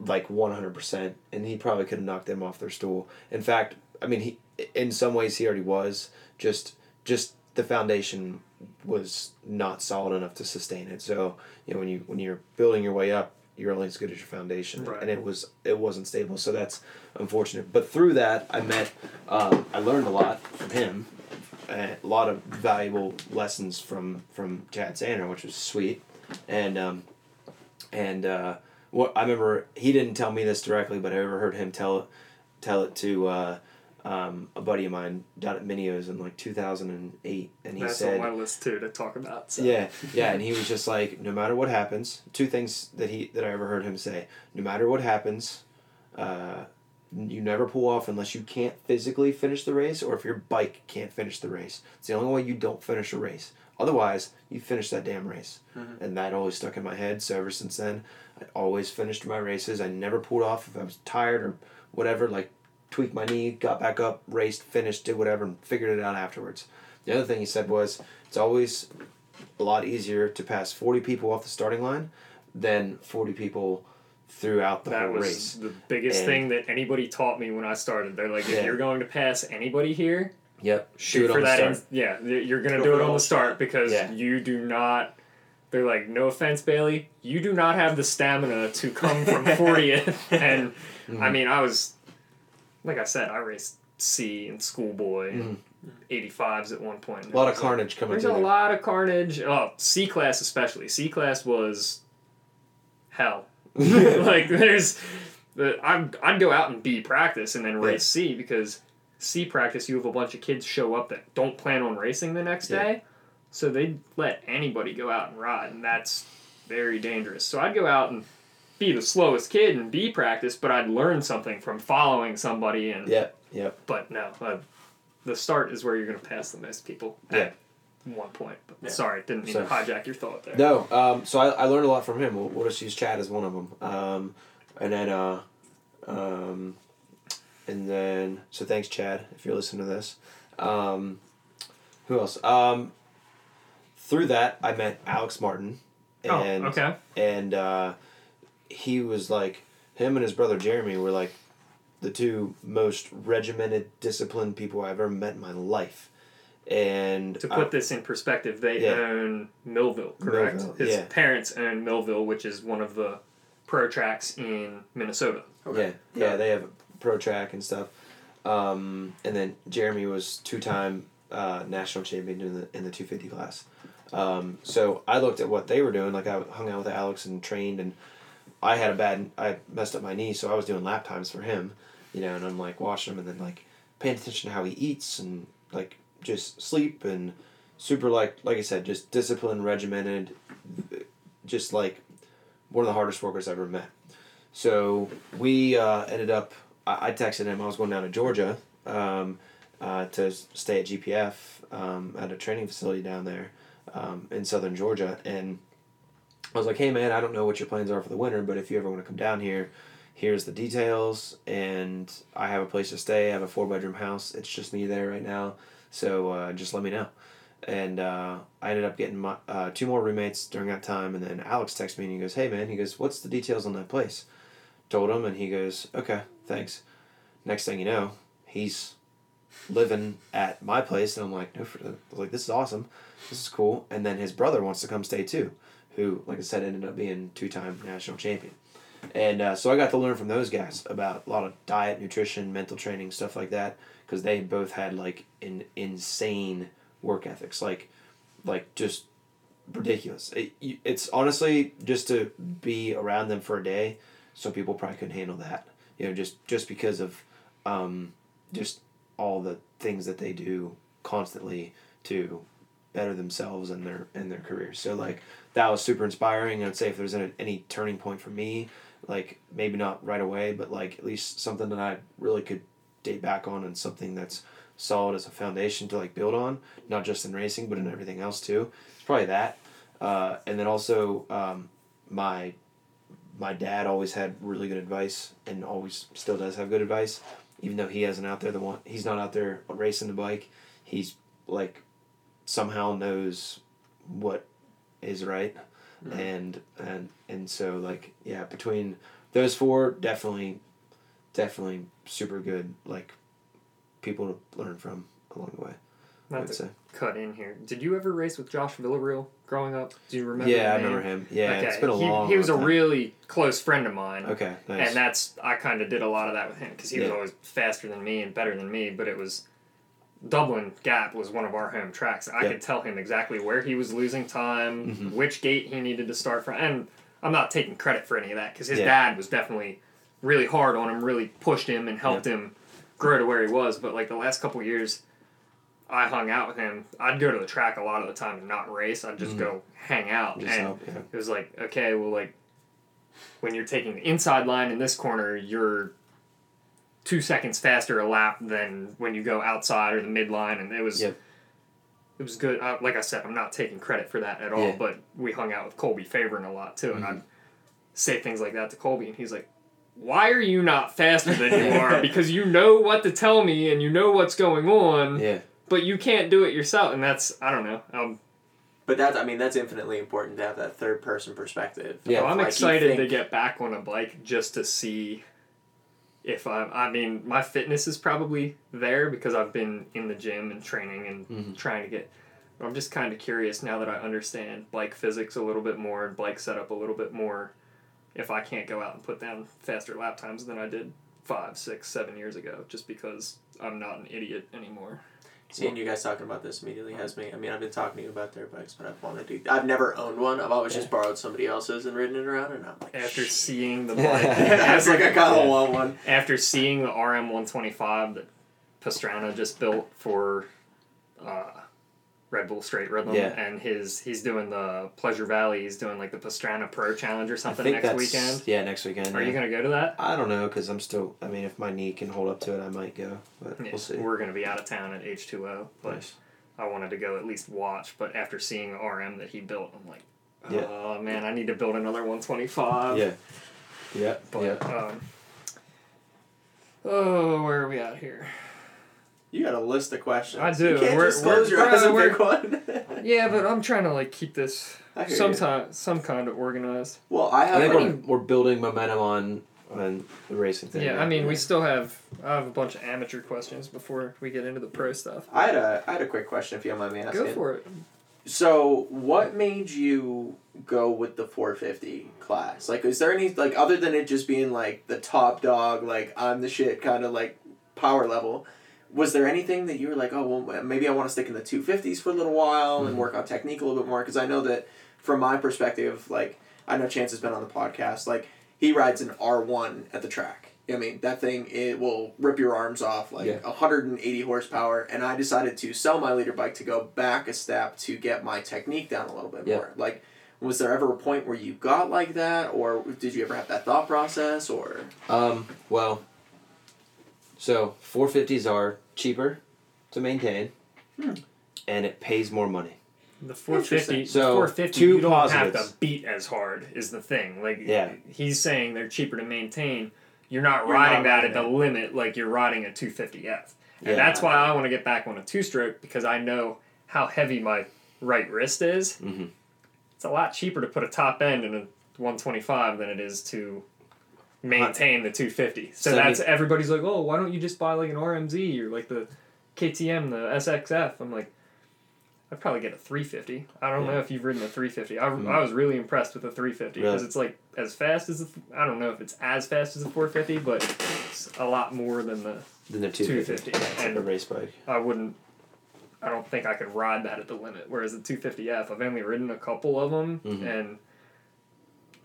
Like one hundred percent, and he probably could have knocked them off their stool. In fact, I mean, he in some ways he already was. Just just the foundation was not solid enough to sustain it. So you know when you when you're building your way up, you're only as good as your foundation, Right. and it was it wasn't stable. So that's unfortunate. But through that, I met, um, I learned a lot from him, a lot of valuable lessons from from Chad Sander, which was sweet, and um, and uh, what I remember he didn't tell me this directly, but I overheard him tell tell it to. Uh, um, a buddy of mine down at Minio's in like 2008, and he That's said, on my list too to talk about. So. yeah, yeah, and he was just like, no matter what happens, two things that he that I ever heard him say: no matter what happens, uh, you never pull off unless you can't physically finish the race, or if your bike can't finish the race. It's the only way you don't finish a race. Otherwise, you finish that damn race, Mhm. and that always stuck in my head. So ever since then, I always finished my races. I never pulled off if I was tired or whatever. Like tweaked my knee, got back up, raced, finished, did whatever, and figured it out afterwards. The other thing he said was, it's always a lot easier to pass 40 people off the starting line than 40 people throughout the That whole was race. the biggest And- thing that anybody taught me when I started. They're like, if Yeah. you're going to pass anybody here, Yep. shoot it for on the that. start. In, yeah, you're gonna do it on the start because Yeah. you do not. They're like, no offense, Bailey, you do not have the stamina to come from 40th. and Mm-hmm. I mean, I was, like I said, I raced C and schoolboy and 85s at one point. Mm-hmm. a lot of carnage coming There's a there. lot of carnage. Oh, C class especially. C class was hell. like there's, the I'd, I'd go out and B practice and then race C because C practice you have a bunch of kids show up that don't plan on racing the next Yeah. day, so they'd let anybody go out and ride, and that's very dangerous. So I'd go out and be the slowest kid in B practice, but I'd learn something from following somebody and Yep. Yep. but no, uh, the start is where you're going to pass the most people Yeah. at one point. But Yeah. sorry, didn't mean So- to hijack your thought there. No, um, so I, I learned a lot from him. We'll, we'll just use Chad as one of them. Um, and then, uh, um, and then, so thanks, Chad, if you're listening to this. Um, who else? Um, through that, I met Alex Martin. And, oh, okay. And uh, he was like, him and his brother Jeremy were like the two most regimented, disciplined people I've ever met in my life. And To I- put this in perspective, they Yeah. own Millville, correct? Millville, His yeah. parents own Millville, which is one of the pro tracks in Minnesota. Okay. Yeah, yeah, they have pro track and stuff. Um, and then Jeremy was two time uh, national champion in the in the two fifty class. Um, so I looked at what they were doing. Like I hung out with Alex and trained, and I had a bad I messed up my knee, so I was doing lap times for him. You know, and I'm like watching him, and then like paying attention to how he eats and like just sleep and super like like I said, just disciplined, regimented, just like one of the hardest workers I've ever met. So we uh, ended up. I, I texted him. I was going down to Georgia um, uh, to stay at GPF um, at a training facility down there um, in southern Georgia, and I was like, "Hey man, I don't know what your plans are for the winter, but if you ever want to come down here, here's the details. And I have a place to stay. I have a four bedroom house. It's just me there right now. So uh, just let me know." And uh, I ended up getting my, uh, two more roommates during that time, and then Alex texts me and he goes, "Hey man," he goes, "What's the details on that place?" Told him, and he goes, "Okay, thanks." Next thing you know, he's living at my place, and I'm like, "No, for like this is awesome, this is cool." And then his brother wants to come stay too, who, like I said, ended up being two time national champion. And uh, so I got to learn from those guys about a lot of diet, nutrition, mental training, stuff like that, because they both had like an insane work ethics, like, like just ridiculous. It, it's honestly just to be around them for a day, Some people probably couldn't handle that. You know, just just because of, um, just all the things that they do constantly to better themselves and their and their careers. So like that was super inspiring. I'd say if there's any, any turning point for me, like maybe not right away, but like at least something that I really could date back on and something that's solid as a foundation to like build on, not just in racing but in everything else too. It's probably that. Uh, and then also um, my my dad always had really good advice and always still does have good advice even though he hasn't out there the one he's not out there racing the bike he's like somehow knows what is right mm-hmm. and and and so like yeah between those four definitely definitely super good like people to learn from along the way Not to say cut in here. Did you ever race with Josh Villarreal growing up? Do you remember? yeah i remember him yeah okay. it's been a he, long he was a long really close friend of mine. okay nice And that's I kind of did a lot of that with him because he was always faster than me and better than me. But it was Doublin Gap was one of our home tracks. I Yeah. could tell him exactly where he was losing time, Mhm. which gate he needed to start from, and I'm not taking credit for any of that because his Yeah. dad was definitely really hard on him, really pushed him and helped him grow to where he was, but like the last couple years, I hung out with him. I'd go to the track a lot of the time and not race. I'd just Mhm. go hang out, Just and help, yeah. it was like, okay, well, like when you're taking the inside line in this corner, you're two seconds faster a lap than when you go outside or the midline, and it was. Yep. It was good. Uh, like I said, I'm not taking credit for that at all. Yeah. But we hung out with Colby Favorin a lot too, and Mhm. I'd say things like that to Colby, and he's like, "Why are you not faster than you are? Because you know what to tell me, and you know what's going on, Yeah. but you can't do it yourself." And that's I don't know. Um, But that's I mean that's infinitely important to have that third person perspective. Yeah, So I'm Like, you excited to get back on a bike just to see if I. I mean, my fitness is probably there because I've been in the gym and training and Mhm. trying to get. I'm just kind of curious now that I understand bike physics a little bit more and bike setup a little bit more. If I can't go out and put down faster lap times than I did five, six, seven years ago, just because I'm not an idiot anymore. Seeing you guys talking about this immediately has me. I mean, I've been talking to you about dirt bikes, but I've wanted to. I've never owned one. I've always just borrowed somebody else's and ridden it around, and I'm like, After "Shh." seeing the bike, I was like, I kind Yeah. want one. after seeing the RM one twenty five that Pastrana just built for uh, Red Bull Straight Rhythm, Yeah. and his he's doing the Pleasure Valley. He's doing like the Pastrana Pro Challenge or something next weekend. yeah next weekend. Are yeah. you gonna go to that? I don't know because I'm still. I mean, if my knee can hold up to it, I might go, but Yeah, we'll see. We're gonna be out of town at H two O, but Nice. I wanted to go at least watch. But after seeing RM that he built, I'm like, Yeah. oh man, I need to build another one twenty five. Yeah. Yeah. But yeah. um, oh, where are we at here? You got a list of questions. I do. You can't We're- just we're- close your eyes and pick one. Yeah, but I'm trying to like keep this I hear you. sometime some kind of organized. Well, I I have. think like- we're, we're building momentum on on the racing thing. Yeah, right? I mean, we still have I have a bunch of amateur questions before we get into the pro stuff. I had a I had a quick question if you don't mind me asking. Go for it. So, what made you go with the 450 class? Like, is there any like other than it just being like the top dog, like I'm the shit kind of like power level? Was there anything that you were like, oh well, maybe I want to stick in the 250s for a little while and Mhm. work on technique a little bit more? Because I know that from my perspective, like I know Chance has been on the podcast, like he rides an R one at the track. I mean, that thing it will rip your arms off like Yeah. 180 horsepower. And I decided to sell my leader bike to go back a step to get my technique down a little bit Yeah. more. Like, was there ever a point where you got like that, or did you ever have that thought process, or Um. Well. So 450s are cheaper to maintain, Hmm. and it pays more money. The 450, Interesting. the So, 450, two you don't have to beat as hard is the thing. Like Yeah. he's saying they're cheaper to maintain. You're not You're riding not that riding at the limit like you're riding a 250F. And Yeah. that's why I want to get back on a two stroke because I know how heavy my right wrist is. Mm-hmm. It's a lot cheaper to put a top end in a 125 than it is to maintain the 250. So So that's everybody's like, oh, why don't you just buy like an RMZ or like the KTM, the SXF? I'm like, I'd probably get a 350. I don't know if you've ridden a 350. I, Mm. I was really impressed with the 350 because Really? it's like as fast as the, I don't know if it's as fast as the 450, but it's a lot more than the Then they're 250. 250. It's like a race bike. I wouldn't. I don't think I could ride that at the limit. Whereas the 250F, I've only ridden a couple of them, Mhm. and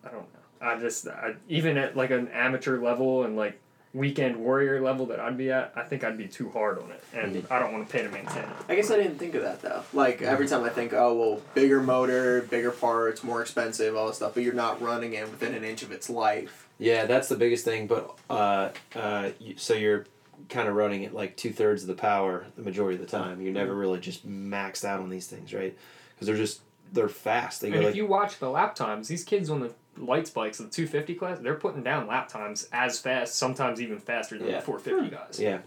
I don't. I just I, even at like an amateur level and like weekend warrior level that I'd be at, I think I'd be too hard on it, and Mhm. I don't want to pay to maintain it. I guess I didn't think of that though. Like every time I think, oh well, bigger motor, bigger parts, more expensive, all this stuff, but you're not running it within an inch of its life. Yeah, that's the biggest thing. But uh, uh, you, so you're kind of running it like two thirds of the power the majority of the time. You're never really just maxed out on these things, right? Because they're just they're fast. They And if like you watch the lap times, these kids on the lights bikes, the 250 class, they're putting down lap times as fast, sometimes even faster than Yeah. the 450 guys. yeah,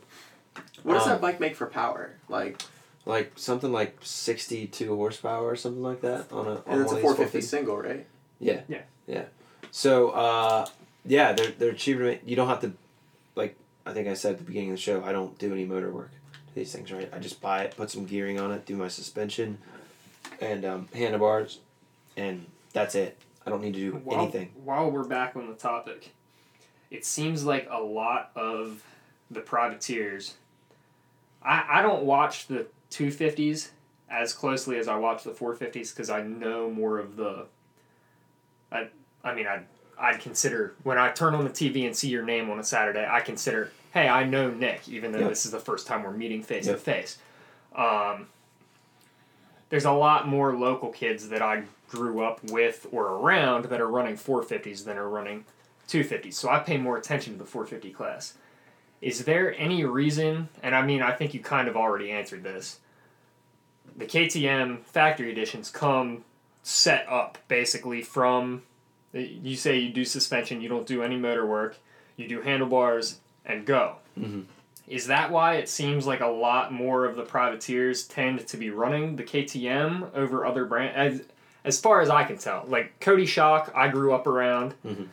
What does Um, that bike make for power? Like, like something like sixty two horsepower or something like that on a on and it's a 450 single, right? Yeah. Yeah. Yeah. So uh, yeah, they're they're cheaper. You don't have to, like I think I said at the beginning of the show. I don't do any motor work to these things, right? I just buy it, put some gearing on it, do my suspension, and um, handlebars, and that's it. I don't need to do while, anything. While we're back on the topic, it seems like a lot of the privateers. I, I don't watch the 250s as closely as I watch the 450s because I know more of the. I, I mean, I I'd consider when I turn on the TV and see your name on a Saturday, I consider hey, I know Nick, even though Yeah. this is the first time we're meeting face Yeah. to face. Um, there's a lot more local kids that I grew up with or around that are running 450s than are running 250s. So I pay more attention to the 450 class. Is there any reason, and I mean, I think you kind of already answered this, the KTM factory editions come set up basically from, you say you do suspension, you don't do any motor work, you do handlebars and go. Mhm. Is that why it seems like a lot more of the privateers tend to be running the KTM over other brands? As, as far as I can tell, like Cody Shock, I grew up around. Mhm.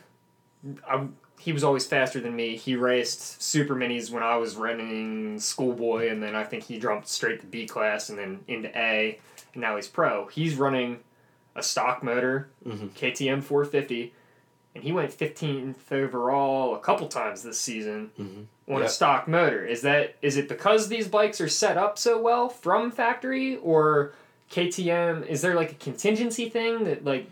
I, he was always faster than me. He raced super minis when I was running schoolboy, and then I think he jumped straight to B class and then into A, and now he's pro. He's running a stock motor, Mhm. KTM 450, and he went 15th overall a couple times this season Mhm. On a stock motor. Is that is it because these bikes are set up so well from factory, or KTM? Is there like a contingency thing that like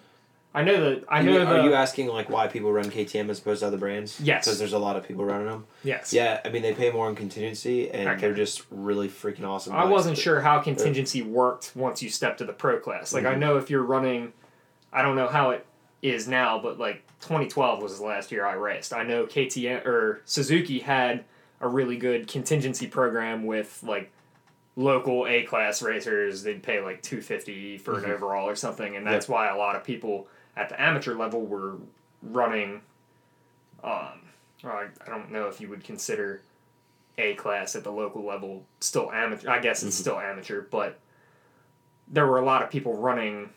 I know that I You know mean- the are you asking like why people run KTM as opposed to other brands? Yes. Because there's a lot of people running them. yes Yeah, I mean they pay more on contingency, and Okay. they're just really freaking awesome. I wasn't sure how contingency worked once you step to the pro class. Like I Mhm. know if you're running, I don't know how it is now, but like 2012 was the last year I raced. I know KTM or Suzuki had a really good contingency program with like local A class racers. They'd pay like 250 for an Mhm. overall or something, and that's why a lot of people at the amateur level were running. Um, I, I don't know if you would consider a class at the local level still amateur. I guess it's Mhm. still amateur, but there were a lot of people running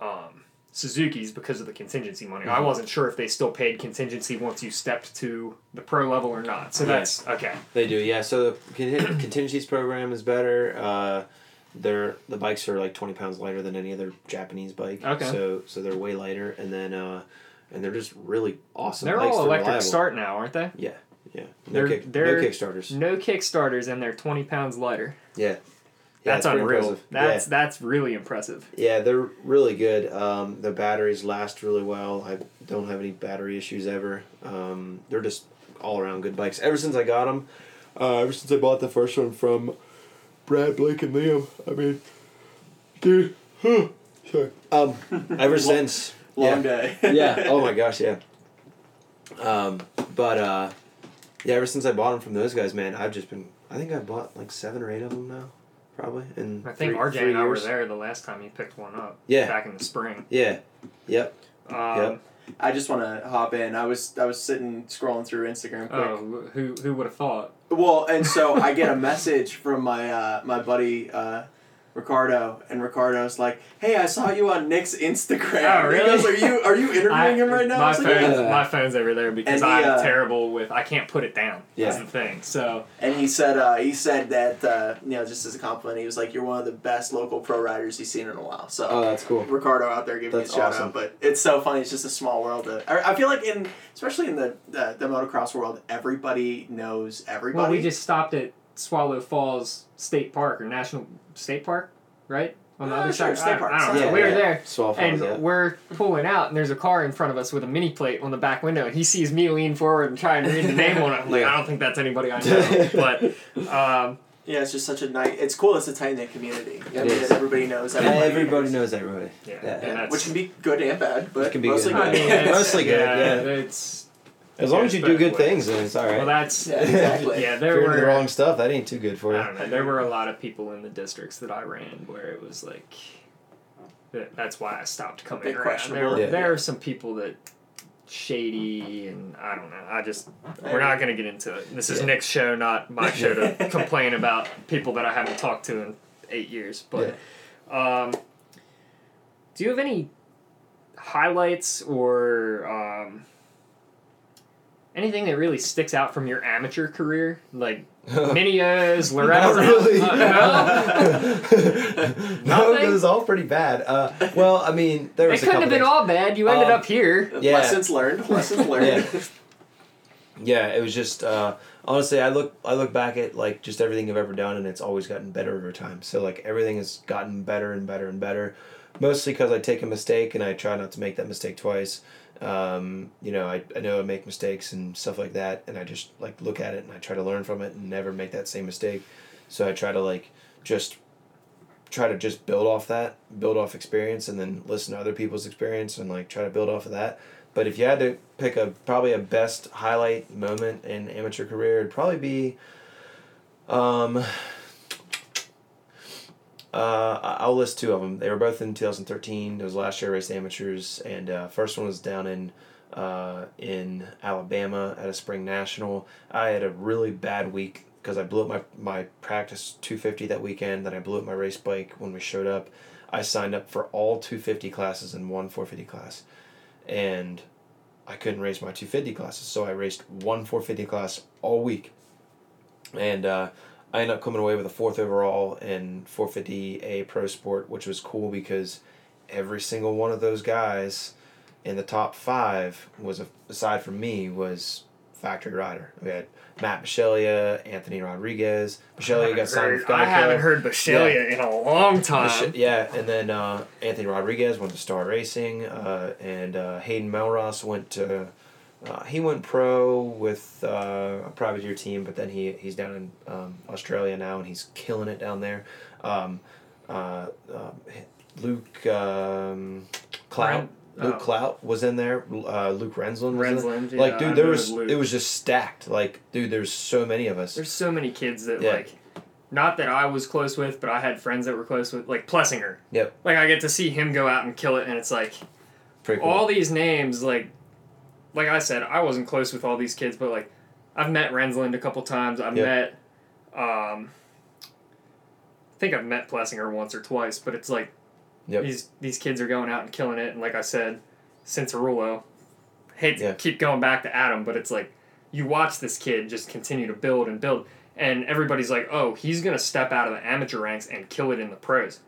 um, Suzuki's because of the contingency money. I Mhm. wasn't sure if they still paid contingency once you stepped to the pro level or not. So Yeah. that's okay. They do, yeah. So the contingencies program is better. Uh, they're the bikes are like twenty pounds lighter than any other Japanese bike. Okay. So so they're way lighter, and then uh, and they're just really awesome. They're bikes. all electric reliable. start now, aren't they? Yeah, yeah. No They're- kick, they're- no kickstarters. No kickstarters, and they're twenty pounds lighter. Yeah. That's unreal. That's that's really impressive. Yeah, they're really good. Um, the batteries last really well. I don't have any battery issues ever. Um, they're just all around good bikes. Ever since I got them, uh, ever since I bought the first one from Brad, Blake, and Liam. I mean, dude, huh, sorry. Um, ever since, Long yeah, day. yeah. Oh my gosh, yeah. Um, but uh, yeah, ever since I bought them from those guys, man, I've just been. I think I bought like seven or eight of them now, probably. In I think three, RJ three and I were there the last time he picked one up. Yeah. Back in the spring. Yeah. Yep. Um, Yep. I just want to hop in. I was I was sitting scrolling through Instagram quick. Oh, who who would have thought? Well, and so I get a message from my uh, my buddy uh, Ricardo, and Ricardo's like, "Hey, I saw you on Nick's Instagram." Oh, really? goes, "Are you are you interviewing I- him right now?" My was like, phone's, Yeah. my phone's over there because he, I'm uh, terrible with. I can't put it down. That's Yeah. the thing. So And he said uh, he said that uh, you know just as a compliment, he was like, "You're one of the best local pro riders he's seen in a while." So. Oh, that's cool. Ricardo out there giving That's me a shout awesome. out, but it's so funny. It's just a small world. To, I, I feel like in especially in the, the the motocross world, everybody knows everybody. well, we just stopped at Swallow Falls State Park or National State Park, right? On the Ah, other sure, side. State Park. I don't know. Yeah, we were yeah. there. Swell And yeah. we're pulling out, and there's a car in front of us with a mini plate on the back window, and he sees me lean forward and try and read the name on it. I'm like, Yeah. I don't think that's anybody I know. but um, yeah, it's just such a nice. It's cool. It's a tight knit community. I It mean, everybody knows everybody. Everybody knows everybody. yeah, Yeah. and that's, which can be good and bad, but Which can be mostly good. I mean, Mostly good, yeah. It's As long as you do good but- things, then it's all right. well, that's Yeah, exactly. yeah. if There you're doing the wrong stuff, that ain't too good for I you. don't know. There were a lot of people in the districts that I ran where it was like, that's why I stopped coming around. There, were, Yeah. there are some people that shady and I don't know. I just we're not gonna get into it. This is Yeah. Nick's show, not my show to complain about people that I haven't talked to in eight years. But um, do you have any highlights or um, anything that really sticks out from your amateur career, like Minios, Loretta's? Not really. Uh, no? no, Nothing? it was all pretty bad. Uh, well, I mean, there It was a couldn't couple have been things. all bad. You ended Um, up here. Yeah. Lessons learned. Lessons learned. Yeah. Yeah, it was just uh, honestly, I look I look back at like just everything I've ever done, and it's always gotten better over time. So like everything has gotten better and better and better, mostly because I take a mistake and I try not to make that mistake twice. Um, you know, I, I know I make mistakes and stuff like that, and I just like look at it and I try to learn from it and never make that same mistake. So I try to like just try to just build off that, build off experience, and then listen to other people's experience and like try to build off of that. But if you had to pick a probably a best highlight moment in amateur career, it'd probably be. Um, uh, I'll list two of them. They were both in 2013. It was last year I raced amateurs, and uh, first one was down in uh, in Alabama at a spring national. I had a really bad week because I blew up my my practice 250 that weekend. Then I blew up my race bike when we showed up. I signed up for all 250 classes and one 450 class, and I couldn't race my 250 classes, so I raced one 450 class all week, and. I ended up coming away with a fourth overall in 450A Pro Sport, which was cool because every single one of those guys in the top five was, a, aside from me, was factory rider. We had Matt Bisceglia, Anthony Rodriguez. Bisceglia got signed with Geico. I haven't heard Bisceglia in a long time. Yeah, and then uh, Anthony Rodriguez went to Star Racing, uh, and uh, Hayden Mellross went to. Uh, he went pro with uh, a privateer team, but then he he's down in um, Australia now, and he's killing it down there. Um, uh, um, Luke um, Clout. Luke oh. Clout was in there. Uh, Luke Renzland was in there. Renzland, Like, dude, there was Luke. it was just stacked. Like, dude, there's so many of us. There's so many kids that Yeah. like, not that I was close with, but I had friends that were close with, like Plessinger. Yep, Like I get to see him go out and kill it, and it's like pretty cool. all these names. Like, like I said, I wasn't close with all these kids, but like, I've met Renzland a couple times. I've Yep. met, um, I think I've met Plessinger once or twice, but it's like Yep. these these kids are going out and killing it, and like I said, Cianciarulo, hate to Yeah. keep going back to Adam, but it's like you watch this kid just continue to build and build, and everybody's like, oh, he's gonna step out of the amateur ranks and kill it in the pros.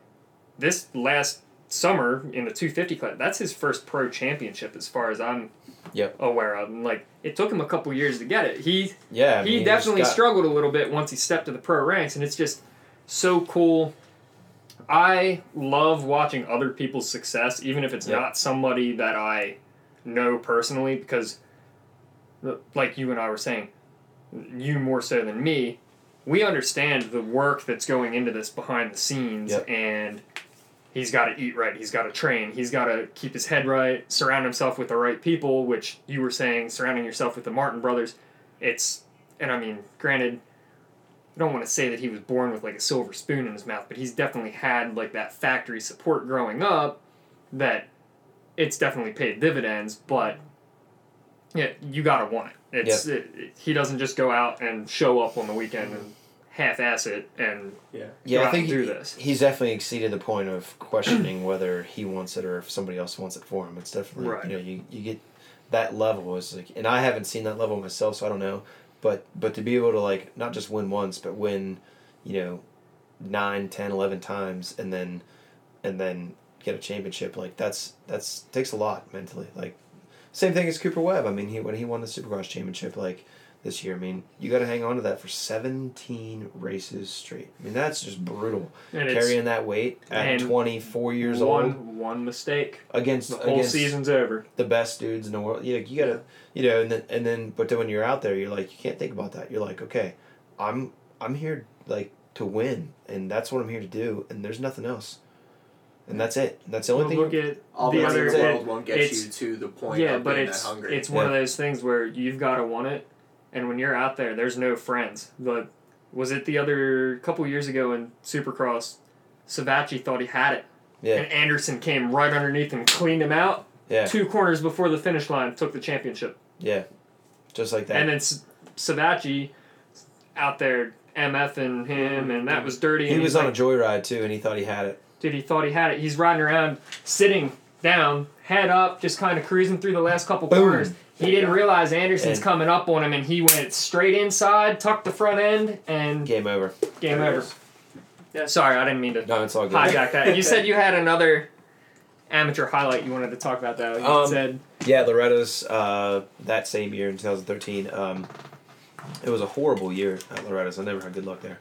This last summer in the 250 class, that's his first pro championship, as far as I'm Yep. aware of. And like it took him a couple years to get it. He Yeah, I mean, he just definitely got- struggled a little bit once he stepped to the pro ranks, and it's just so cool. I love watching other people's success, even if it's Yep. not somebody that I know personally, because, like you and I were saying, you more so than me, we understand the work that's going into this behind the scenes, Yep. and he's got to eat right, he's got to train, he's got to keep his head right, surround himself with the right people, which you were saying, surrounding yourself with the Martin brothers. It's, and I mean, granted, I don't want to say that he was born with like a silver spoon in his mouth, but he's definitely had like that factory support growing up that it's definitely paid dividends, but yeah, you gotta want it. It's it, it- he doesn't just go out and show up on the weekend and half-ass it and Yeah. Yeah, I think and do he- this. he's definitely exceeded the point of questioning whether he wants it or if somebody else wants it for him. It's definitely Right. you know you, you get that level is like, and I haven't seen that level myself, so I don't know. But but to be able to like not just win once, but win, you know, nine, ten, eleven times, and then and then get a championship like that's that's takes a lot mentally. Like same thing as Cooper Webb. I mean, he when he won the Supercross championship like this year. I mean, you got to hang on to that for seventeen races straight. I mean, that's just brutal And carrying that weight at 24 years one old one mistake. against The whole against season's over. the best dudes in the world. You you gotta you know and then and then but then when you're out there you're like you can't think about that. You're like okay, I'm I'm here like to win and that's what I'm here to do and there's nothing else. And that's it. That's the only Well, thing. look at All the the other. in the world won't get you to the point yeah, of but being it's that hungry. it's one of those things where you've got to want it, and when you're out there, there's no friends. But was it the other couple years ago in Supercross? Savatgy thought he had it, yeah. and Anderson came right underneath him, cleaned him out. Yeah. Two corners before the finish line, took the championship. Yeah. Just like that. And then Savatgy out there MFing him, and that was dirty. he was on like, a joyride too and he thought he had it. Dude, he thought he had it. He's riding around, sitting down, head up, just kind of cruising through the last couple Boom. corners. He didn't realize Anderson's And- coming up on him, and he went straight inside, tucked the front end, and Game over. game There over. Yeah, sorry, I didn't mean to No, it's all good. hijack that. You said you had another amateur highlight you wanted to talk about, though. You Um, said Yeah, Loretta's uh, that same year in 2013. Um, it was a horrible year at Loretta's. I never had good luck there.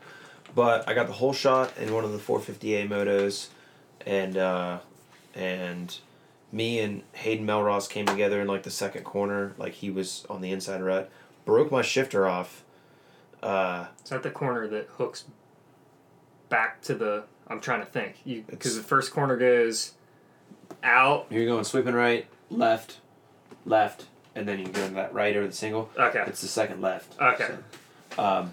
But I got the whole shot in one of the 450A motos, and uh, and me and Hayden Mellross came together in like the second corner, like he was on the inside rut, broke my shifter off. Uh, Is that the corner that hooks back to the? I'm trying to think. You because the first corner goes out. you're going sweeping right, left, left, and then you go to that right or the single. Okay. It's the second left. Okay. So, um,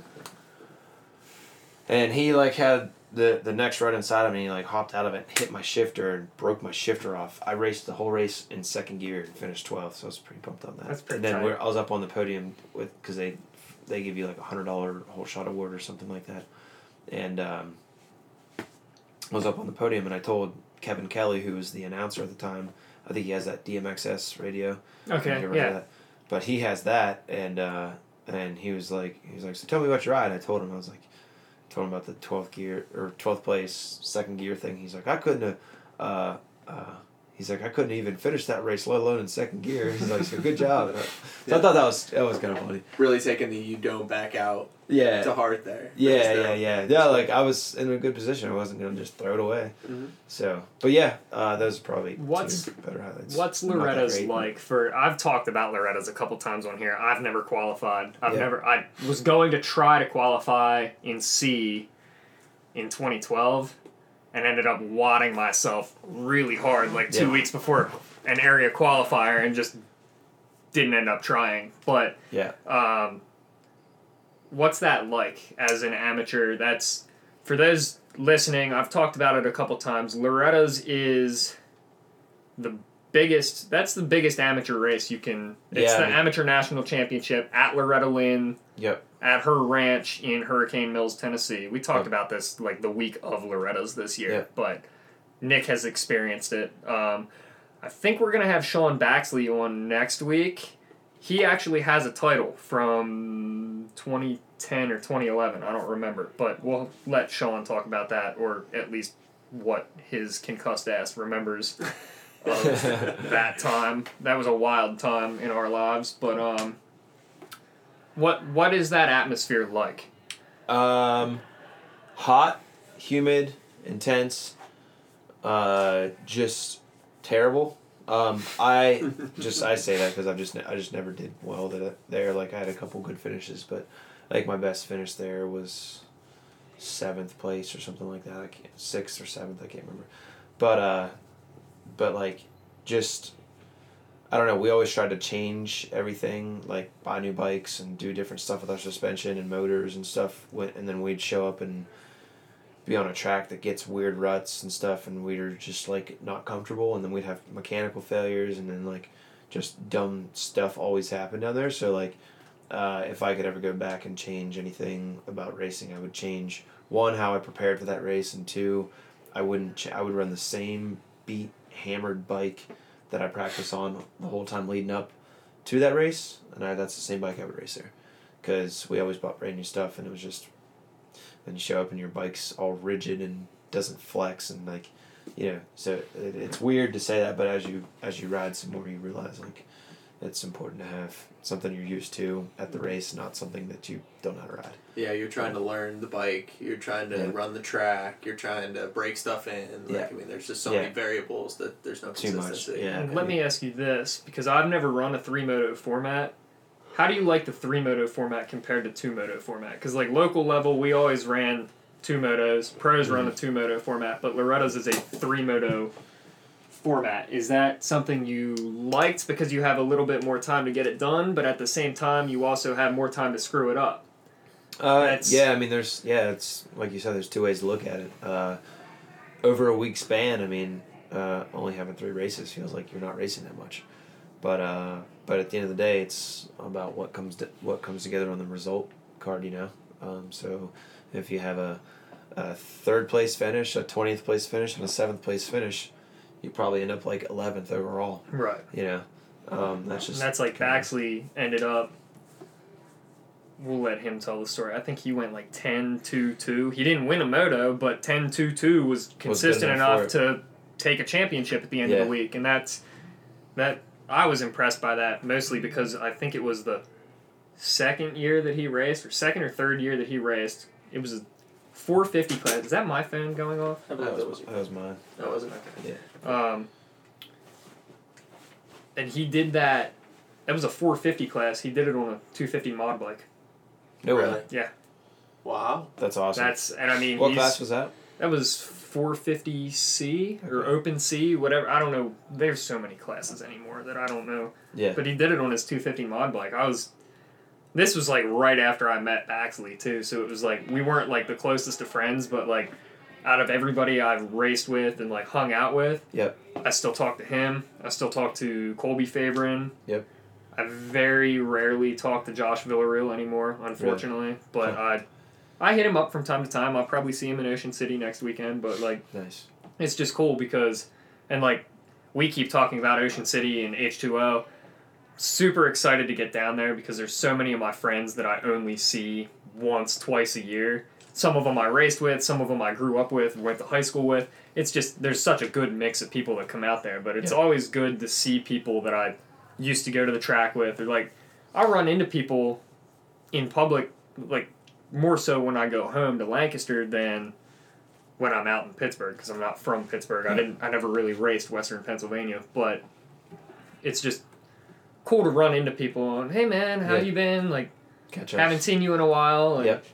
and he like had the the next right inside of me. Like hopped out of it, hit my shifter, and broke my shifter off. I raced the whole race in second gear and finished twelfth. So I was pretty pumped on that. That's pretty And then we're, I was up on the podium with because they they give you like a hundred dollar whole shot award or something like that, and um, I was up on the podium and I told Kevin Kelly, who was the announcer at the time. I think he has that DMXS radio. Okay. Have you ever heard Yeah. that? But he has that, and uh, and he was like, he was like, so tell me about your ride. I told him, I was like, him about the twelfth gear or twelfth place second gear thing. He's like, I couldn't have. Uh, uh, he's like, I couldn't even finish that race, let alone in second gear. He's like, so good job. And I, so I thought that was that was kind of funny. Really taking the you don't back out Yeah. to heart there. Yeah, Nice yeah, yeah, yeah. Like I was in a good position. I wasn't gonna just throw it away. Mhm. So, but yeah, uh, those are probably What's- two better highlights. What's Loretta's like for I've talked about Loretta's a couple times on here. I've never qualified. I've Yeah. never I was going to try to qualify in C in 2012 and ended up wadding myself really hard like 2 Yeah. weeks before an area qualifier and just didn't end up trying. But Yeah. um, what's that like as an amateur? That's for those listening. I've talked about it a couple times. Loretta's is the biggest. That's the biggest amateur race you can. It's Yeah, the I mean- amateur national championship at Loretta Lynn Yep. At her ranch in Hurricane Mills, Tennessee. We talked about this like the week of Loretta's this year, Yep. but Nick has experienced it. Um, I think we're gonna have Sean Baxley on next week. He actually has a title from 2010 or 2011. I don't remember, but we'll let Sean talk about that, or at least what his concussed ass remembers of that time. That was a wild time in our lives, but um, what what is that atmosphere like? Um, hot, humid, intense, uh, just terrible. Um, I just I say that because I just I just never did well there. Like I had a couple good finishes, but like my best finish there was seventh place or something like that. I can't sixth or seventh. I can't remember, but uh, but like just I don't know. We always tried to change everything, like buy new bikes and do different stuff with our suspension and motors and stuff. And then we'd show up and be on a track that gets weird ruts and stuff, and we were just like not comfortable. And then we'd have mechanical failures, and then like just dumb stuff always happened down there. So like, uh, if I could ever go back and change anything about racing, I would change one how I prepared for that race, and two, I wouldn't. Ch- I would run the same beat hammered bike that I practice on the whole time leading up to that race, and I, that's the same bike I would race there, because we always bought brand new stuff, and it was just then you show up and your bike's all rigid and doesn't flex, and like, you know, so it, it's weird to say that, but as you as you ride some more, you realize like it's important to have something you're used to at the race, not something that you don't know how to ride. Yeah, you're trying to learn the bike. You're trying to Yeah. run the track. You're trying to break stuff in. Like Yeah. I mean, there's just so Yeah. many variables that there's no Too much, yeah. And Let me ask you this, because I've never run a three moto format. How do you like the three moto format compared to two moto format? Because like local level, we always ran two motos. Pros run mm-hmm. the two moto format, but Loretta's is a three moto format. Is that something you liked because you have a little bit more time to get it done, but at the same time you also have more time to screw it up? Uh, yeah, I mean, there's yeah, it's like you said. There's two ways to look at it. Uh, over a week span, I mean, uh, only having three races feels like you're not racing that much. But uh, but at the end of the day, it's about what comes to, what comes together on the result card. You know, um, so if you have a, a third place finish, a twentieth place finish, and a seventh place finish, you probably end up like eleventh overall. Right. You know, um, that's And just that's like kinda- Baxley ended up. We'll let him tell the story. I think he went like 10 2 2. He didn't win a moto, but 10 2 2 was consistent enough enough to take a championship at the end of the week. And that's that. I was impressed by that mostly because I think it was the second year that he raced, or second or third year that he raced. It was a 450 class. Is that my phone going off? I believe That that was, was that was mine. that wasn't okay. Um, and he did that. That was a 450 class. He did it on a 250 mod bike. No way. Really? Yeah, Wow. That's awesome. that's and I mean what class was that? That was 450C or Okay. Open C, whatever. I don't know. There's so many classes anymore that I don't know. Yeah. But he did it on his 250 mod bike. I was. This was like right after I met Baxley too, so it was like we weren't like the closest of friends, but like out of everybody I've raced with and like hung out with, Yep. I still talk to him. I still talk to Colby Favorin. Yep. I very rarely talk to Josh Villarreal anymore, unfortunately. But I, I hit him up from time to time. I'll probably see him in Ocean City next weekend. But like, Nice. it's just cool because, and like, we keep talking about Ocean City and H two O. Super excited to get down there because there's so many of my friends that I only see once, twice a year. Some of them I raced with, some of them I grew up with, went to high school with. It's just there's such a good mix of people that come out there, but it's Yeah. always good to see people that I used to go to the track with, or like I'll run into people in public, like more so when I go home to Lancaster than when I'm out in Pittsburgh because I'm not from Pittsburgh. I didn't. I never really raced Western Pennsylvania, but it's just cool to run into people and hey man, how Yeah. you been? Like Catch haven't seen you in a while. Like, Yep.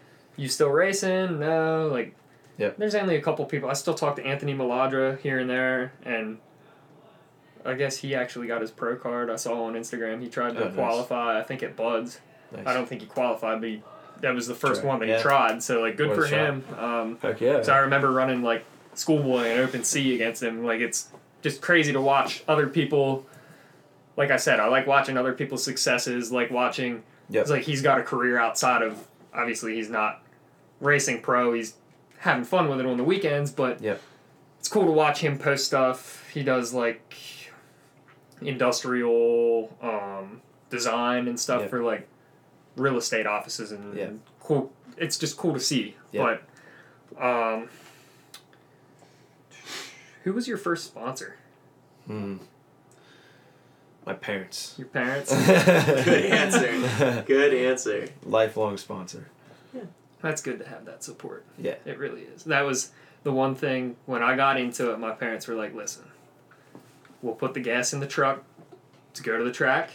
You still racing? No. Like. Yep. There's only a couple people. I still talk to Anthony Maladra here and there, and I guess he actually got his pro card. I saw on Instagram. He tried to Oh, nice. qualify. I think at Budds. Nice. I don't think he qualified, but he, that was the first Right. one that Yeah. he tried. So like, good What a for him. Um, Heck yeah. so I remember running like schoolboy and open C against him. Like it's just crazy to watch other people. Like I said, I like watching other people's successes. Like watching. Yep. It's like he's got a career outside of. Obviously, he's not racing pro. He's having fun with it on the weekends, but Yep. it's cool to watch him post stuff. He does like industrial um, design and stuff Yep. for like real estate offices and, Yeah. and cool. It's just cool to see. Yep. But um, who was your first sponsor? Hmm. My parents. Your parents? Good answer. Good answer. Lifelong sponsor. That's good to have that support. Yeah. It really is. That was the one thing when I got into it, my parents were like, listen, we'll put the gas in the truck to go to the track.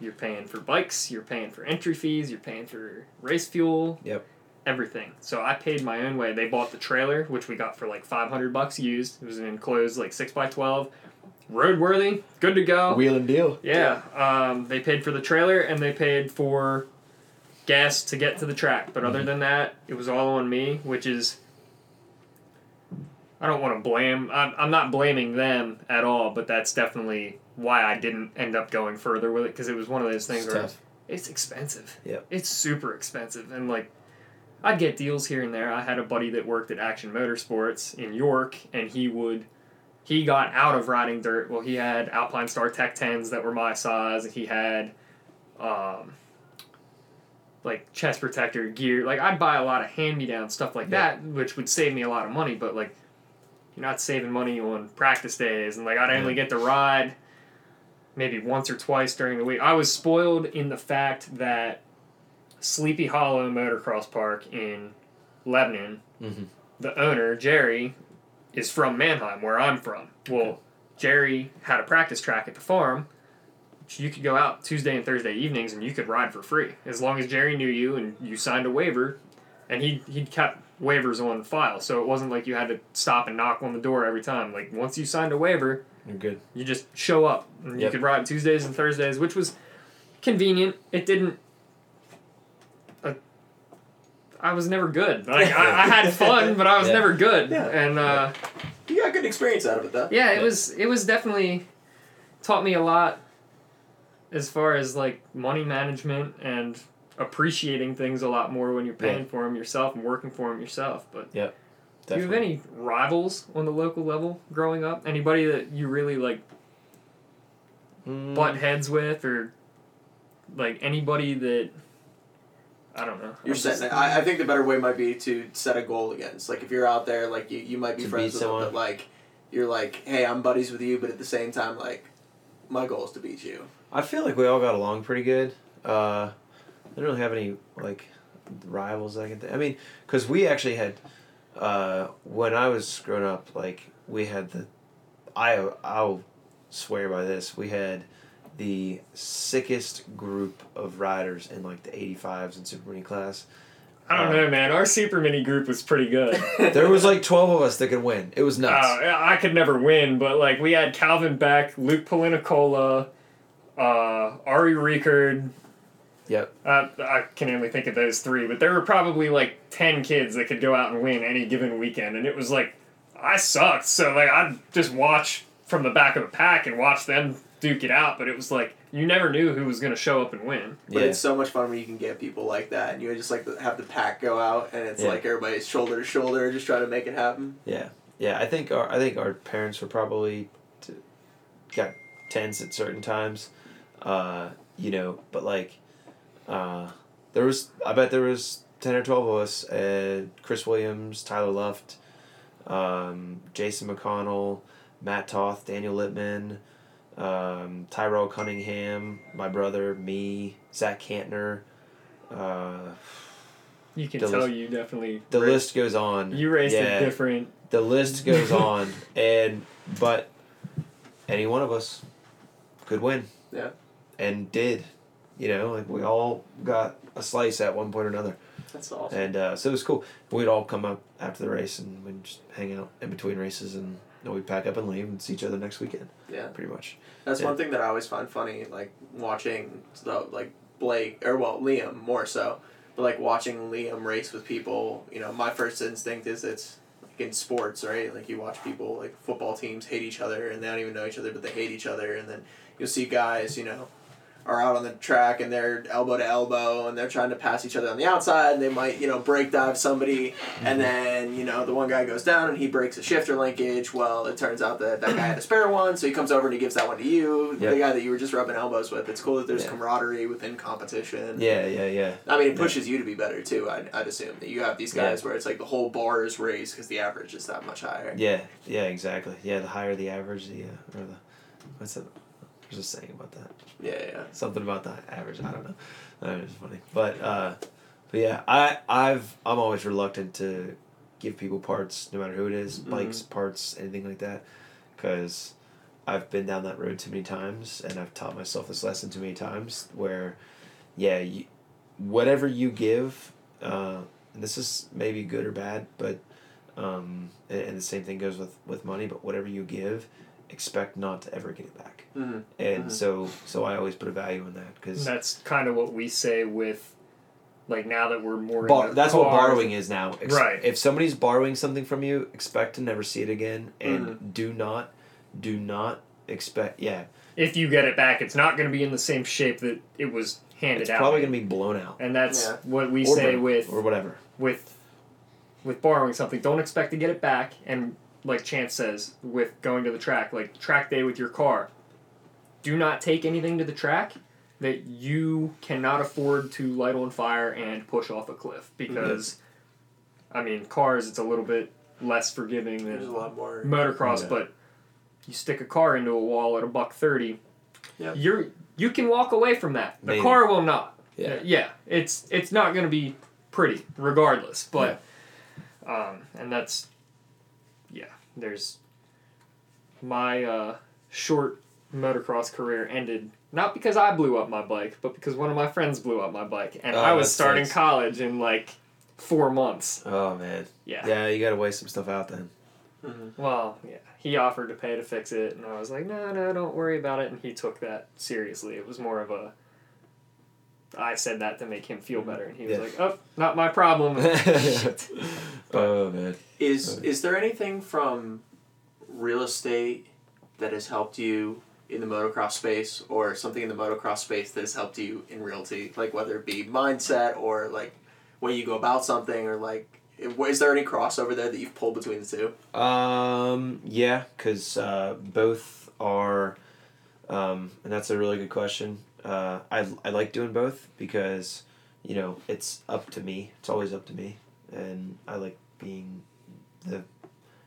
You're paying for bikes, you're paying for entry fees, you're paying for race fuel. Yep. Everything. So I paid my own way. They bought the trailer, which we got for like 500 bucks used. It was an enclosed like 6x12. Roadworthy, good to go. Wheel and deal. Yeah, um, they paid for the trailer and they paid for gas to get to the track. But other than that, it was all on me, which is. I don't want to blame. I'm, I'm not blaming them at all, but that's definitely why I didn't end up going further with it because it was one of those things It's where tough. it's expensive. Yep. It's super expensive. And like, I'd get deals here and there. I had a buddy that worked at Action Motorsports in York, and he would. He got out of riding dirt. Well, he had Alpine Star Tech 10s that were my size. He had, um, like chest protector gear. Like I'd buy a lot of hand me down stuff like Yeah. that, which would save me a lot of money. But like, you're not saving money on practice days, and like I'd only get to ride maybe once or twice during the week. I was spoiled in the fact that Sleepy Hollow Motocross Park in Lebanon, Mhm. the owner Jerry, is from Manheim, where I'm from. Well, Jerry had a practice track at the farm. You could go out Tuesday and Thursday evenings, and you could ride for free as long as Jerry knew you and you signed a waiver. And he he kept waivers on file, so it wasn't like you had to stop and knock on the door every time. Like once you signed a waiver, You're good. you just show up and you could ride Tuesdays and Thursdays, which was convenient. It didn't. Uh, I was never good. Like I, I had fun, but I was Yeah. never good. Yeah. And uh, You got good experience out of it though. yeah, it Yeah. was it was definitely taught me a lot as far as like money management and appreciating things a lot more when you're paying Yeah. for them yourself and working for them yourself. But yeah, do you have any rivals on the local level growing up? Anybody that you really like Mm, butt heads with or like anybody that I don't know. You're I'm setting it. I, I think the better way might be to set a goal against. Like if you're out there, like you, you might be friends beat with them, but like you're like, hey, I'm buddies with you, but at the same time, like my goal is to beat you. I feel like we all got along pretty good. Uh, I don't really have any like rivals I can. Th- I mean, because we actually had uh, when I was growing up, like we had the I I'll swear by this. We had the sickest group of riders in like the 85s and Super Mini class. I don't Um, know, man. Our super mini group was pretty good. There was like 12 of us that could win. It was nuts. Uh, I could never win, but like we had Calvin Beck, Luke Polinicola, uh, Ari Rickard. yep. Uh, I can only think of those three, but there were probably like ten kids that could go out and win any given weekend, and it was like I sucked, so like I'd just watch from the back of the pack and watch them duke it out. But it was like you never knew who was going to show up and win. But Yeah. it's so much fun when you can get people like that, and you just like have the pack go out, and it's Yeah. like everybody's shoulder to shoulder, just trying to make it happen. Yeah, yeah. I think our I think our parents were probably t- got tense at certain times, uh, you know. But like, uh, there was I bet there was ten or twelve of us. Uh, Chris Williams, Tyler Luft, um, Jason McConnell, Matt Toth, Daniel Littman, um, Tyrell Cunningham, my brother, me, Zach Cantner. Uh, You can The tell list- you definitely the raced- list goes on. You raced Yeah. a different. the list goes on and but any one of us could win Yeah. And did you know like we all got a slice at one point or another That's awesome. and uh, so it was cool we'd all come up after the race and we'd just hang out in between races and then we'd pack up and leave and see each other next weekend Yeah. pretty much That's Yeah. one thing that I always find funny, like watching the like Blake or well Liam more so, but like watching Liam race with people. You know, my first instinct is it's like in sports, right? Like you watch people like football teams hate each other and they don't even know each other, but they hate each other, and then you'll see guys, you know. Are out on the track and they're elbow to elbow and they're trying to pass each other on the outside and they might you know break dive somebody and then you know the one guy goes down and he breaks a shifter linkage. Well it turns out that that guy had a spare one so he comes over and he gives that one to you. Yeah. the guy that you were just rubbing elbows with it's cool that there's Yeah. camaraderie within competition. Yeah yeah yeah. I mean it Yeah. pushes you to be better too I'd, I'd assume that you have these guys where it's like the whole bar is raised because the average is that much higher. Yeah yeah exactly. Yeah the higher the average the uh, or the what's it there's a saying about that yeah yeah something about the average. I don't know. That was funny, but uh, but yeah, I I've I'm always reluctant to give people parts, no matter who it is, bikes, parts, anything like that, because I've been down that road too many times, and I've taught myself this lesson too many times. Where, yeah, you, whatever you give, uh, and this is maybe good or bad, but um, and, and the same thing goes with with money. But whatever you give, expect not to ever get it back mm-hmm. and Mhm. so so I always put a value in that because that's kind of what we say with, like now that we're more. bar- into that's what borrowing is now. Ex- Right. If somebody's borrowing something from you, expect to never see it again, and Mm-hmm. do not, do not expect. Yeah, If you get it back, it's not going to be in the same shape that it was handed it's out. probably gonna be blown out And that's Yeah. what we or say broke, with or whatever. with with borrowing something. Don't expect to get it back. And like Chance says, with going to the track, like track day with your car, do not take anything to the track that you cannot afford to light on fire and push off a cliff because, I mean, cars it's a little bit less forgiving there's a than lot more motocross, Yeah. but you stick a car into a wall at a buck thirty, Yeah. you're you can walk away from that. The Maybe. car will not. Yeah. Uh, yeah. It's it's not going to be pretty regardless, but um, and that's yeah. There's my uh, short motocross career ended not because I blew up my bike, but because one of my friends blew up my bike, and Oh, I was starting sucks. college in like four months. Oh man, Yeah. yeah, you gotta weigh some stuff out then. Well, yeah. He offered to pay to fix it, and I was like, no, no, don't worry about it. And he took that seriously. It was more of a. I said that to make him feel better, and he was Yeah. like, "Oh, not my problem." oh man, Is Okay. is there anything from real estate that has helped you in the motocross space, or something in the motocross space that has helped you in realty? Like whether it be mindset or like way you go about something, or like is there any crossover there that you've pulled between the two? Um, yeah, because uh, both are, um, and that's a really good question. Uh, I, I like doing both because, you know, it's up to me. It's always up to me. And I like being the,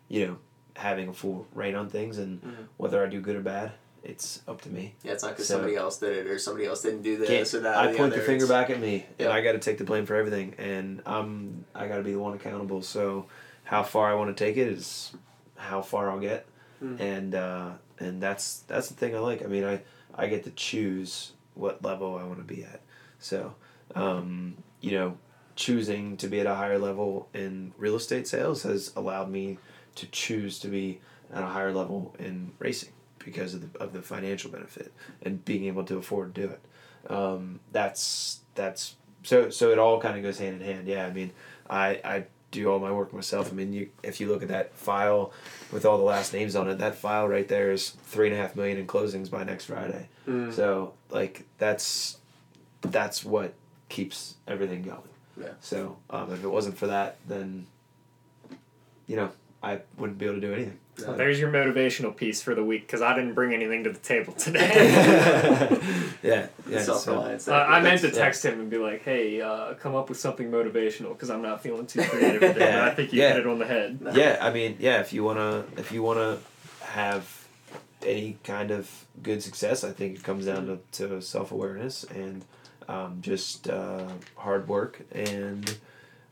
you know, having a full reign on things and Mhm. whether I do good or bad, it's up to me. Yeah, it's not because So- somebody else did it or somebody else didn't do this or that. I the point the finger It's- back at me, Yeah. and I got to take the blame for everything, and I'm I got to be the one accountable. So, how far I want to take it is how far I'll get, Mm. and uh, and that's that's the thing I like. I mean, I I get to choose what level I want to be at. So, um, you know, choosing to be at a higher level in real estate sales has allowed me to choose to be at a higher level in racing because of the, of the financial benefit and being able to afford to do it. Um, that's that's so so it all kind of goes hand in hand. Yeah, I mean, I I do all my work myself. I mean, you if you look at that file with all the last names on it, that file right there is three and a half million in closings by next Friday. Mm. So like that's that's what keeps everything going. Yeah. So um, if it wasn't for that, then you know I wouldn't be able to do anything. Well, there's your motivational piece for the week because I didn't bring anything to the table today. yeah, yeah. Self So, reliance. Uh, I meant to yeah. text him and be like, "Hey, uh, come up with something motivational because I'm not feeling too creative today." Yeah, But I think you yeah. hit it on the head. yeah, I mean, yeah. If you wanna, if you wanna have any kind of good success, I think it comes down to, to self awareness and um, just uh, hard work and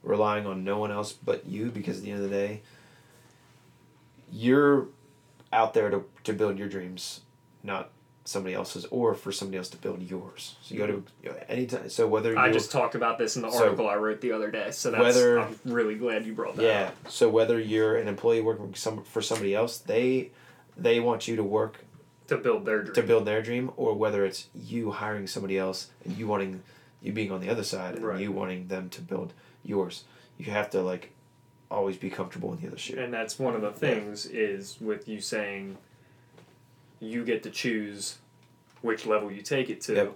relying on no one else but you. Because at the end of the day, you're out there to, to build your dreams, not somebody else's, or for somebody else to build yours. So you got to mm-hmm. you know, anytime. So whether I just talked about this in the So- article I wrote the other day, so that's Whether- I'm really glad you brought that Yeah. up. So whether you're an employee working for some for somebody else, they they want you to work To build their dream. to build their dream, or whether it's you hiring somebody else and you wanting you being on the other side and Right. you wanting them to build yours. You have to like always be comfortable in the other shoe. And that's one of the things is with you saying you get to choose which level you take it to. Yep.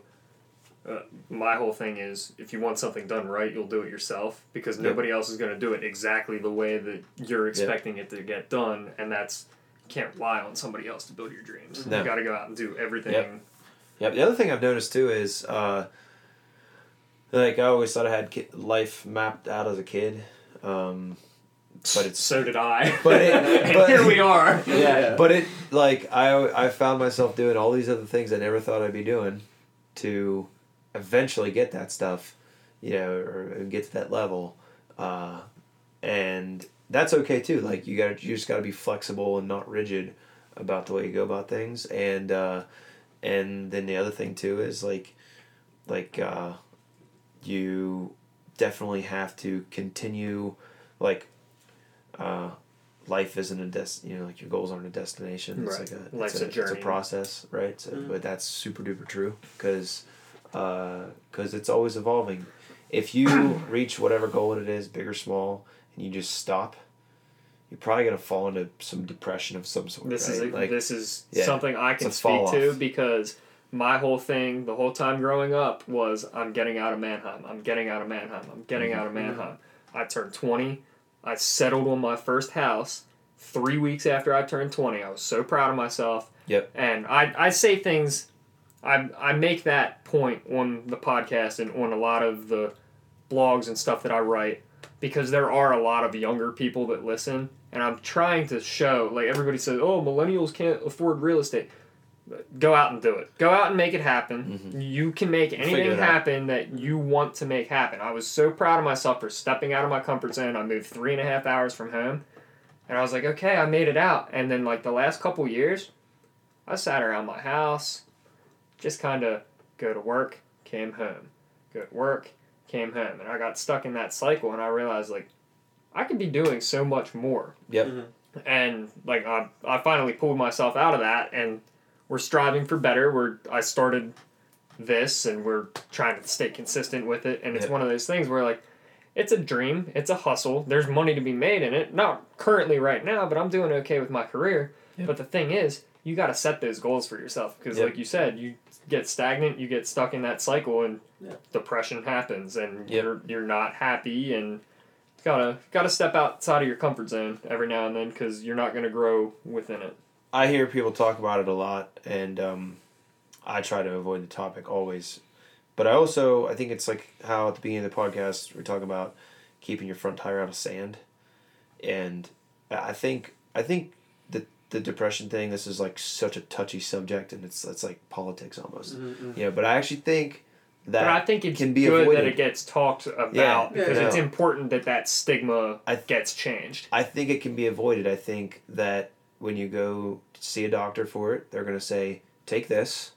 Uh, my whole thing is if you want something done right, you'll do it yourself because Yep. nobody else is going to do it exactly the way that you're expecting it to get done, and that's you can't rely on somebody else to build your dreams. No. You got to go out and do everything. Yep. Yeah. The other thing I've noticed too is, uh, like I always thought I had ki- life mapped out as a kid, um, but it's so did I. But it- but- here we are. yeah, Yeah. but it like I I found myself doing all these other things I never thought I'd be doing to eventually get that stuff, you know, or get to that level, uh, and that's okay too. Like you got you just got to be flexible and not rigid about the way you go about things, and uh, and then the other thing too is like like uh, you definitely have to continue like uh, life isn't a des- you know like your goals aren't a destination it's Right. like a Life's it's a a, it's a process right so, Mhm. but that's super duper true because because it's always evolving if you reach whatever goal it is big or small and you just stop you're probably gonna fall into some depression of some sort This right? is a, like this is yeah, something I can speak to because my whole thing the whole time growing up was I'm getting out of Manheim. I'm getting out of Manheim. I'm getting Mm-hmm. out of Manheim. I turned 20. I settled on my first house 3 weeks after I turned 20. I was so proud of myself. Yep. And I I say things I I make that point on the podcast and on a lot of the blogs and stuff that I write because there are a lot of younger people that listen and I'm trying to show like everybody says oh millennials can't afford real estate go out and do it go out and make it happen you can make Mm-hmm. Anything it out. happen that you want to make happen I was so proud of myself for stepping out of my comfort zone I moved three and a half hours from home and I was like okay I made it out and then like the last couple years I sat around my house just kind of go to work came home go to work came home and I got stuck in that cycle and I realized like I could be doing so much more. Yep. And like I, I finally pulled myself out of that and we're striving for better. We're I started this and we're trying to stay consistent with it and it's Yep. one of those things where like it's a dream, it's a hustle. There's money to be made in it. Not currently right now, but I'm doing okay with my career. Yep. But the thing is, you got to set those goals for yourself because Yep. like you said, you get stagnant, you get stuck in that cycle and Yeah. depression happens and Yep. you're you're not happy and gotta gotta step outside of your comfort zone every now and then because you're not gonna grow within it. I hear people talk about it a lot, and um, I try to avoid the topic always. But I also I think it's like how at the beginning of the podcast we're talking about keeping your front tire out of sand, and I think I think the the depression thing this is like such a touchy subject, and it's it's like politics almost. Mhm. You know, but I actually think that but I think it's can be good avoided. that it gets talked about Yeah, because yeah. it's important that that stigma I- gets changed. I think it can be avoided. I think that when you go see a doctor for it, they're going to say, take this,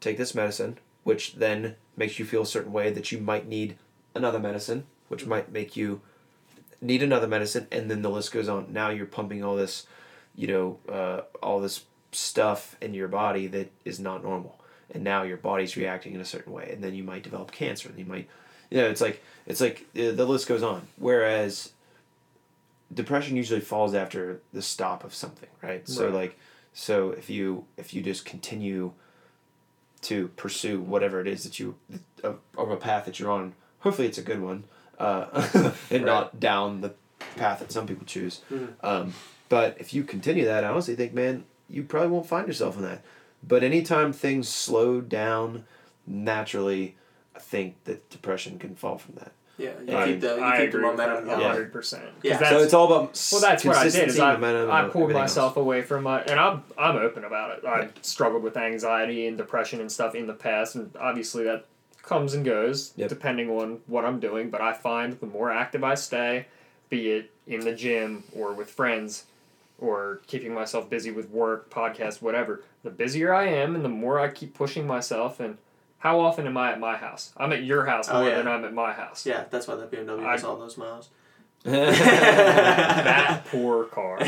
take this medicine, which then makes you feel a certain way that you might need another medicine, which might make you need another medicine, and then the list goes on. Now you're pumping all this, you know, uh, all this stuff in your body that is not normal, and now your body's reacting in a certain way, and then you might develop cancer, and you might, you know, it's like it's like uh, the list goes on. Whereas depression usually falls after the stop of something, right? So Right. like, so if you if you just continue to pursue whatever it is that you of, of a path that you're on, hopefully it's a good one, uh, and not down the path that some people choose. Mhm. Um, but if you continue that, I honestly think, man, you probably won't find yourself in that. But anytime things slow down naturally, I think that depression can fall from that. Yeah, you I- keep the you I keep the agree with that momentum a hundred percent. Yeah. That's, so it's all about well, that's what I did. Is I, I pulled myself else. away from my, and I'm I'm open about it. I struggled with anxiety and depression and stuff in the past, and obviously that comes and goes Yep. depending on what I'm doing. But I find the more active I stay, be it in the gym or with friends, or keeping myself busy with work, podcast, whatever, the busier I am, and the more I keep pushing myself. And how often am I at my house? I'm at your house Oh, more yeah. than I'm at my house. Yeah, that's why that BMW I- was all those miles. that poor car.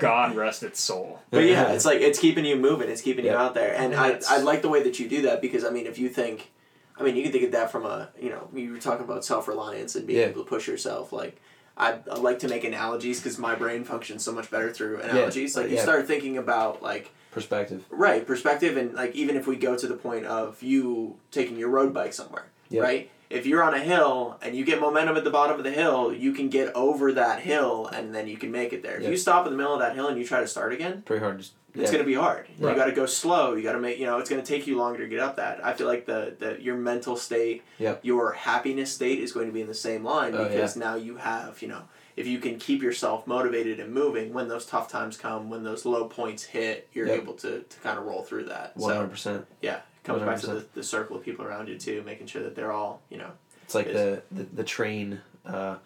God rest its soul. But yeah, it's like it's keeping you moving, it's keeping you out there, and I, That's- I like the way that you do that because I mean, if you think, I mean, you can think of that from a you know you were talking about self reliance and being Yeah. able to push yourself. Like I, I like to make analogies because my brain functions so much better through analogies. Like uh, you Yeah. start thinking about like Perspective. right perspective and like even if we go to the point of you taking your road bike somewhere, Yeah. right? If you're on a hill and you get momentum at the bottom of the hill, you can get over that hill and then you can make it there. If you stop in the middle of that hill and you try to start again, Pretty hard. To, it's yeah. going to be hard. You got to go slow. You got to make you know it's going to take you longer to get up that. I feel like the the your mental state, Yep. your happiness state is going to be in the same line Oh, because now you have you know if you can keep yourself motivated and moving when those tough times come, when those low points hit, you're Yep. able to, to kind of roll through that. One hundred percent. yeah, it comes back to the, the circle of people around you too, making sure that they're all you know It's like the, the the train uh,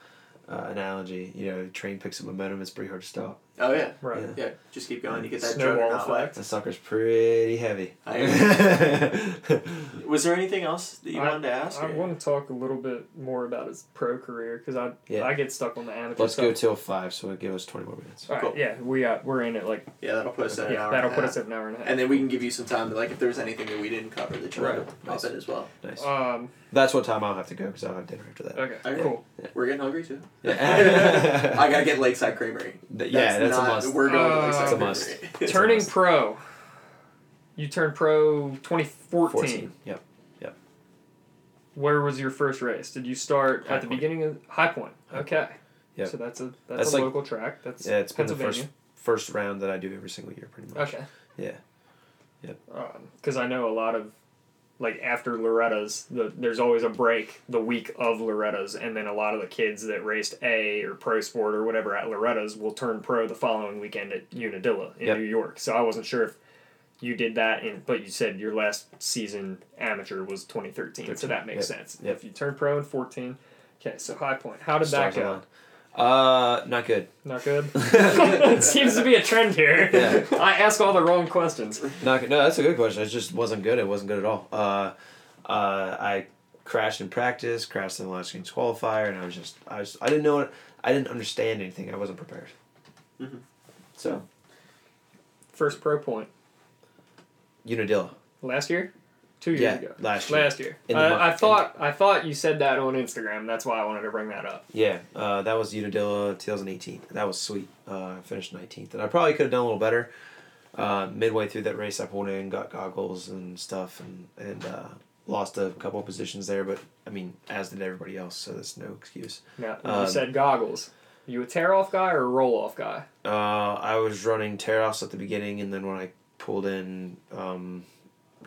uh, analogy. You know, the train picks up momentum. It's pretty hard to stop. Oh yeah Right. Yeah. yeah just keep going. You get that Snowball juggernaut way. effect. The sucker's pretty heavy. I Was there anything else that you I- wanted to ask? I or- want to talk a little bit more about his pro career because I Yeah. I get stuck on the amateur Let's stuff. go till five, so it give us twenty more minutes. All right, Cool. yeah, we uh, we're in it like Yeah, that'll put us at an yeah, hour. that'll and a put half. us at an hour and a half. And then we can give you some time to like if there's anything that we didn't cover that you Right. want to pop Nice. in as well. Nice. um, That's what time I'll have to go because I'll have dinner after that. okay, Okay. cool. We're getting hungry too. Yeah. I gotta get Lakeside Creamery. Th- yeah, that's not, a must. We're going Uh, to It's a must. It's a Turning must. pro. You turned pro 2014. 14. Yep. Where was your first race? Did you start High at the Point. beginning of High Point? High Okay. Yep. So that's a that's, That's a like- local track. That's Yeah, it's been the first first round that I do every single year, pretty much. Okay. Yeah. Yep. Because I know a lot of, like after Loretta's, the, there's always a break the week of Loretta's, and then a lot of the kids that raced A or Pro Sport or whatever at Loretta's will turn pro the following weekend at Unadilla in Yep. New York. So I wasn't sure if you did that, in, but you said your last season amateur was 2013, so that makes yep, sense. yep. If you turned pro in 14, okay, so High Point. How did Stars that go? Align. Uh, not good. Not good. it seems to be a trend here. Yeah. I ask all the wrong questions. Not good. No, that's a good question. It just wasn't good. It wasn't good at all. Uh, uh, I crashed in practice, crashed in the last game's qualifier, and I was just, I was, I didn't know it. I didn't understand anything. I wasn't prepared. Mhm. So, First pro point Unadilla. last year, two years Yeah, ago. last year. Last year. I, month- I thought I thought you said that on Instagram. That's why I wanted to bring that up. Yeah, uh, that was Unadilla 2018. That was sweet. Uh, I finished 19th, and I probably could have done a little better. Uh, midway through that race, I pulled in, got goggles and stuff, and and uh, lost a couple of positions there. But I mean, as did everybody else, so that's no excuse. Now Um, you said goggles. You a tear off guy or a roll off guy? Uh, I was running tear offs at the beginning, and then when I pulled in, um,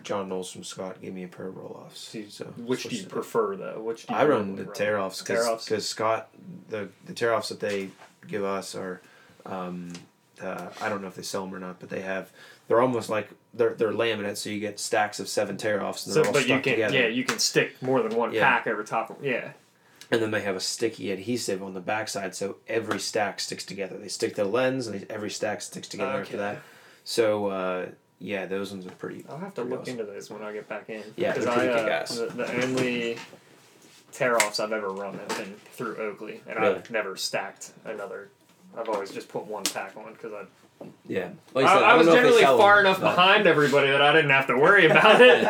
John Knowles from Scott gave me a pair of roll offs. So Which do you prefer though? Which do you I run the tear offs because Scott the the tear offs that they give us are, um, uh, I don't know if they sell them or not, but they have they're almost like they're they're laminate, so you get stacks of seven tear offs and So, they're all but you can together. yeah you can stick more than one Yeah. pack over top of yeah. and then they have a sticky adhesive on the backside, so every stack sticks together. They stick to the lens, and every stack sticks together after that. So uh, yeah, those ones are pretty. I'll have to look awesome. into those when I get back in. Yeah, because I pretty uh, the, the only tear offs I've ever run have been through Oakley, and Really? I've never stacked another. I've always just put one pack on because I Yeah, I, said, I don't was know if they generally far them, enough but behind everybody that I didn't have to worry about it.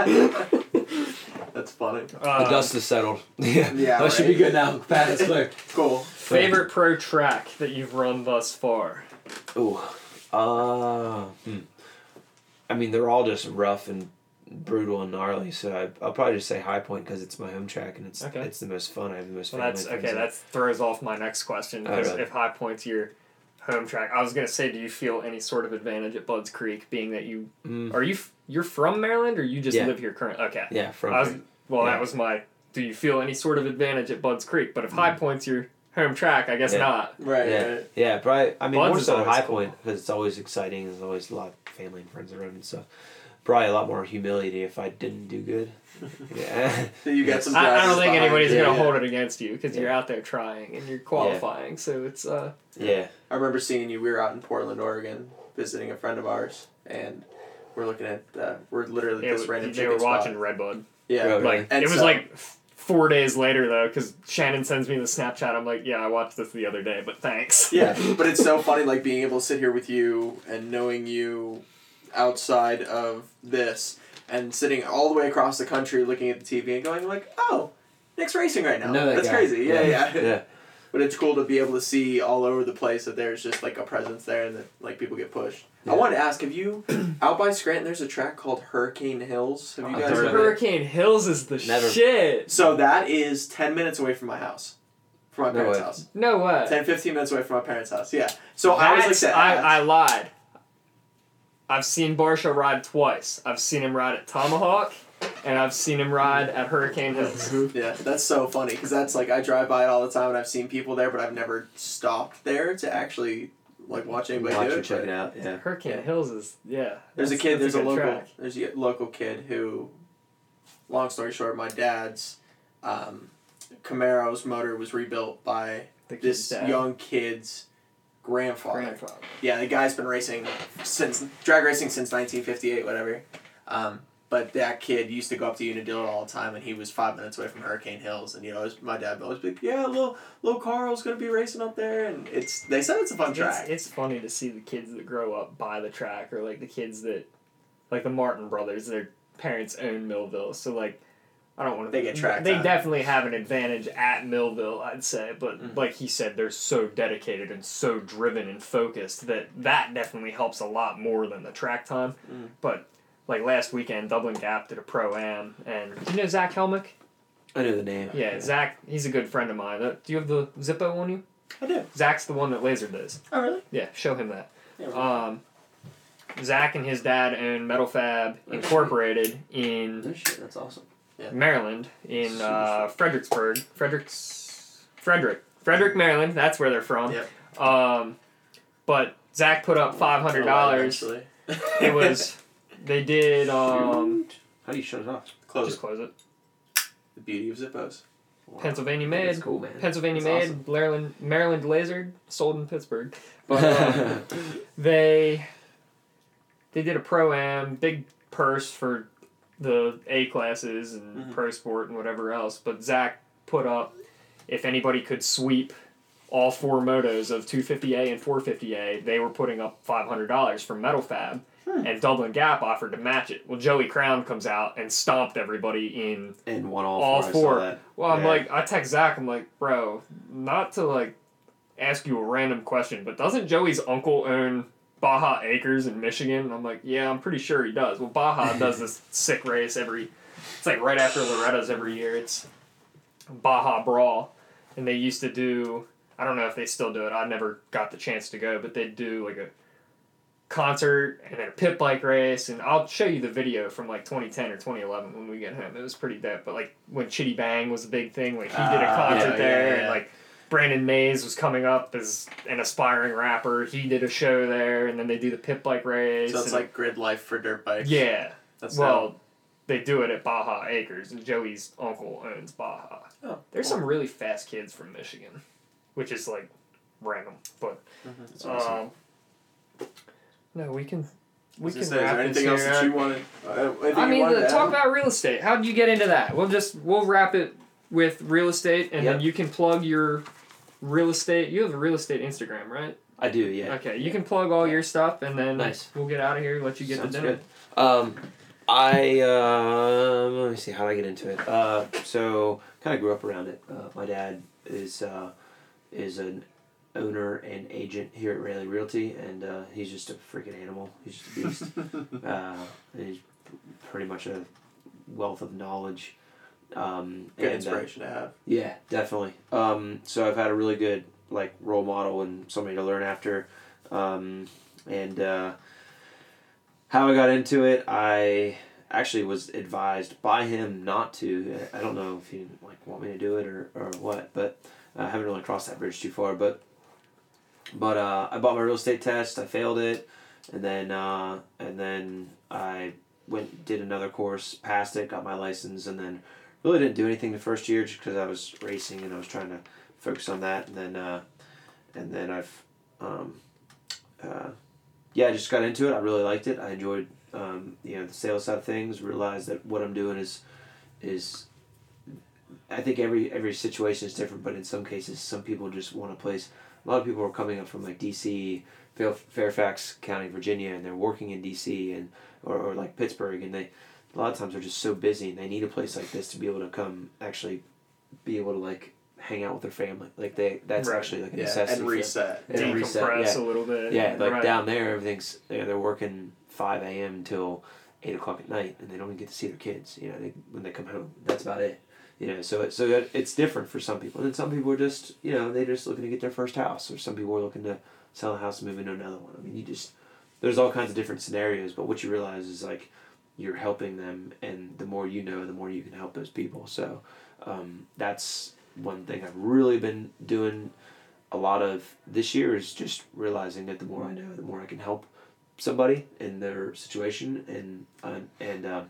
That's funny. The Uh, dust is settled. yeah, Yeah, that should be good now. Pat, it's clear. Cool. favorite pro track that you've run thus far? Ooh, uh, hmm. I mean, they're all just rough and brutal and gnarly. So I, I'll probably just say High Point because it's my home track and it's Okay. it's the most fun. I have the most. Well, that's okay. That throws off my next question Oh, because really? if High Point's your home track, I was gonna say, do you feel any sort of advantage at Budds Creek, being that you Mm, are you you're from Maryland or you just Yeah. live here currently? Okay. yeah, from I was, well, Yeah. that was my. Do you feel any sort of advantage at Budds Creek? But if High Point's your home track, I guess. Yeah. not. Right. Yeah. right. Yeah, probably. I mean, Buns more so at High cool. Point because it's always exciting. There's always a lot of family and friends around and stuff. Probably a lot more humility if I didn't do good. yeah. So you got some. I, I don't think behind anybody's you. gonna yeah. hold it against you because you're out there trying and you're qualifying. So it's uh. yeah. I remember seeing you. We were out in Portland, Oregon, visiting a friend of ours, and we're looking at. Uh, we're literally Yeah, this random they chicken were spot. watching Redbud. Yeah. Really? Like And it was so- like f- four days later though, because Shannon sends me the Snapchat. I'm like, yeah, I watched this the other day, but thanks. Yeah, but it's so funny, like being able to sit here with you and knowing you outside of this, and sitting all the way across the country, looking at the TV and going like, "Oh, Nick's racing right now. Know that That's guy. crazy." Yeah, yeah. Yeah. But it's cool to be able to see all over the place that there's just like a presence there and that like people get pushed. I Yeah. wanted to ask, have you out by Scranton? There's a track called Hurricane Hills. Have you guys I've heard heard of of it? Hurricane Hills is the Never. shit. So that is ten minutes away from my house, from my No parents' way. house. No way. 10, 15 minutes away from my parents' house. Yeah. So I was like That's- that. I, I lied. I've seen Barsha ride twice. I've seen him ride at Tomahawk, and I've seen him ride at Hurricane Hills. Yeah, that's so funny because that's like I drive by it all the time and I've seen people there, but I've never stopped there to actually like watch anybody Watch do and it. check it out. Yeah. Hurricane Yeah. Hills is yeah. There's a kid. There's a, good local. track. There's a local kid who, long story short, my dad's um, Camaro's motor was rebuilt by this dad. young kid's grandfather. grandfather. Yeah, the guy's been racing since drag racing since 1958, whatever. Um, but that kid used to go up to Unadilla all the time, and he was five minutes away from Hurricane Hills. And you know, his, my dad would always be like, "Yeah, little little Carl's gonna be racing up there," and it's they said it's a fun track. it's funny to see the kids that grow up by the track, or like the kids that, like the Martin brothers, their parents own Millville, so like. I don't want to. They get track They definitely have an advantage at Millville, I'd say. But Mhm. like he said, they're so dedicated and so driven and focused that that definitely helps a lot more than the track time. Mm. But like last weekend, Doublin Gap did a pro am, and do you know Zach Helmick? I know the name. Yeah, Zach. He's a good friend of mine. Uh, Do you have the Zippo on you? I do. Zach's the one that lasered those. Oh really? Yeah, show him that. Yeah, well, Um, Zach and his dad own Metal Fab Incorporated in No shit. That's awesome. Maryland, in uh, Fredericksburg, Fredericks, Frederick, Frederick, Maryland. That's where they're from. Yep. Um, but Zach put up five hundred dollars. It was they did um How do you shut it off? close just it. close it. The beauty of Zippos. Wow. Pennsylvania That's made, cool, man. Pennsylvania That's made, Maryland Maryland lasered, sold in Pittsburgh. But um, they they did a pro am, big purse for the A classes and Mhm. pro sport and whatever else. But Zach put up if anybody could sweep all four motos of 250A and 450A, they were putting up $500 from Metal Fab. Hmm. And Doublin Gap offered to match it. Well, Joey Crown comes out and stomped everybody in and one all, All four. Four. well, I'm Yeah. like, I text Zach, I'm like, bro, not to like ask you a random question, but doesn't Joey's uncle own Baja Acres in Michigan? And I'm like, yeah, I'm pretty sure he does. Well, Baja does this sick race every, it's like right after Loretta's every year. It's Baja Brawl. And they used to do, I don't know if they still do it. I never got the chance to go, but they'd do like a concert and then a pit bike race and I'll show you the video from like 2010 or 2011 when we get home. It was pretty dope. But like when Chitty Bang was a big thing, like he did a Ah, concert yeah, there yeah, and like Brandon Mays was coming up as an aspiring rapper. He did a show there and then they do the pit bike race. So it's like grid life for dirt bikes. yeah. That's Well, they do it at Baja Acres, and Joey's uncle owns Baja. Oh, There's some really fast kids from Michigan, which is like random, but That's awesome. No, we can we We can say, is there anything this else here. that you wanted? Uh, I you mean, wanted the, to talk add? about real estate. How did you get into that? We'll just we'll wrap it with real estate, and then you can plug your real estate. You have a real estate Instagram, right? I do, yeah. Okay, you can plug all your stuff, and then Nice. we'll get out of here. Let you get Sounds to dinner. good. Um, I um, let me see how I get into it. Uh, so kind of grew up around it. Uh, my dad is uh, is an owner and agent here at Railey Realty, and uh, he's just a freaking animal. He's just a beast. uh, he's pretty much a wealth of knowledge. Um, Good and, uh, inspiration to have. yeah, definitely. Um, so I've had a really good like role model and somebody to learn after, um, and uh, how I got into it, I actually was advised by him not to. I don't know if he like want me to do it or, or what, but I haven't really crossed that bridge too far. But but uh, I bought my real estate test. I failed it, and then uh, and then I went did another course, passed it, got my license, and then really didn't do anything the first year just because I was racing and I was trying to focus on that. And then uh, and then I've um, uh, yeah, I just got into it. I really liked it. I enjoyed um, you know the sales side of things. Realized that what I'm doing is is I think every every situation is different, but in some cases, some people just want a place. A lot of people are coming up from like D.C., Fair- Fairfax County, Virginia, and they're working in D.C. and or, or like Pittsburgh, and they a lot of times they're just so busy and they need a place like this to be able to come actually be able to like hang out with their family. Like they that's Right. actually like a Yeah, necessity. and reset. And Decompress reset, a little bit. Yeah, like right. down there, everything's they're, they're working five a.m. till eight o'clock at night, and they don't even get to see their kids. You know, they, when they come home, that's about it. You know, so it, so it, it's different for some people, and some people are just you know they're just looking to get their first house, or some people are looking to sell a house and move into another one. I mean, you just there's all kinds of different scenarios, but what you realize is like you're helping them, and the more you know, the more you can help those people. So um, that's one thing I've really been doing a lot of this year is just realizing that the more I know, the more I can help somebody in their situation, and uh, and um,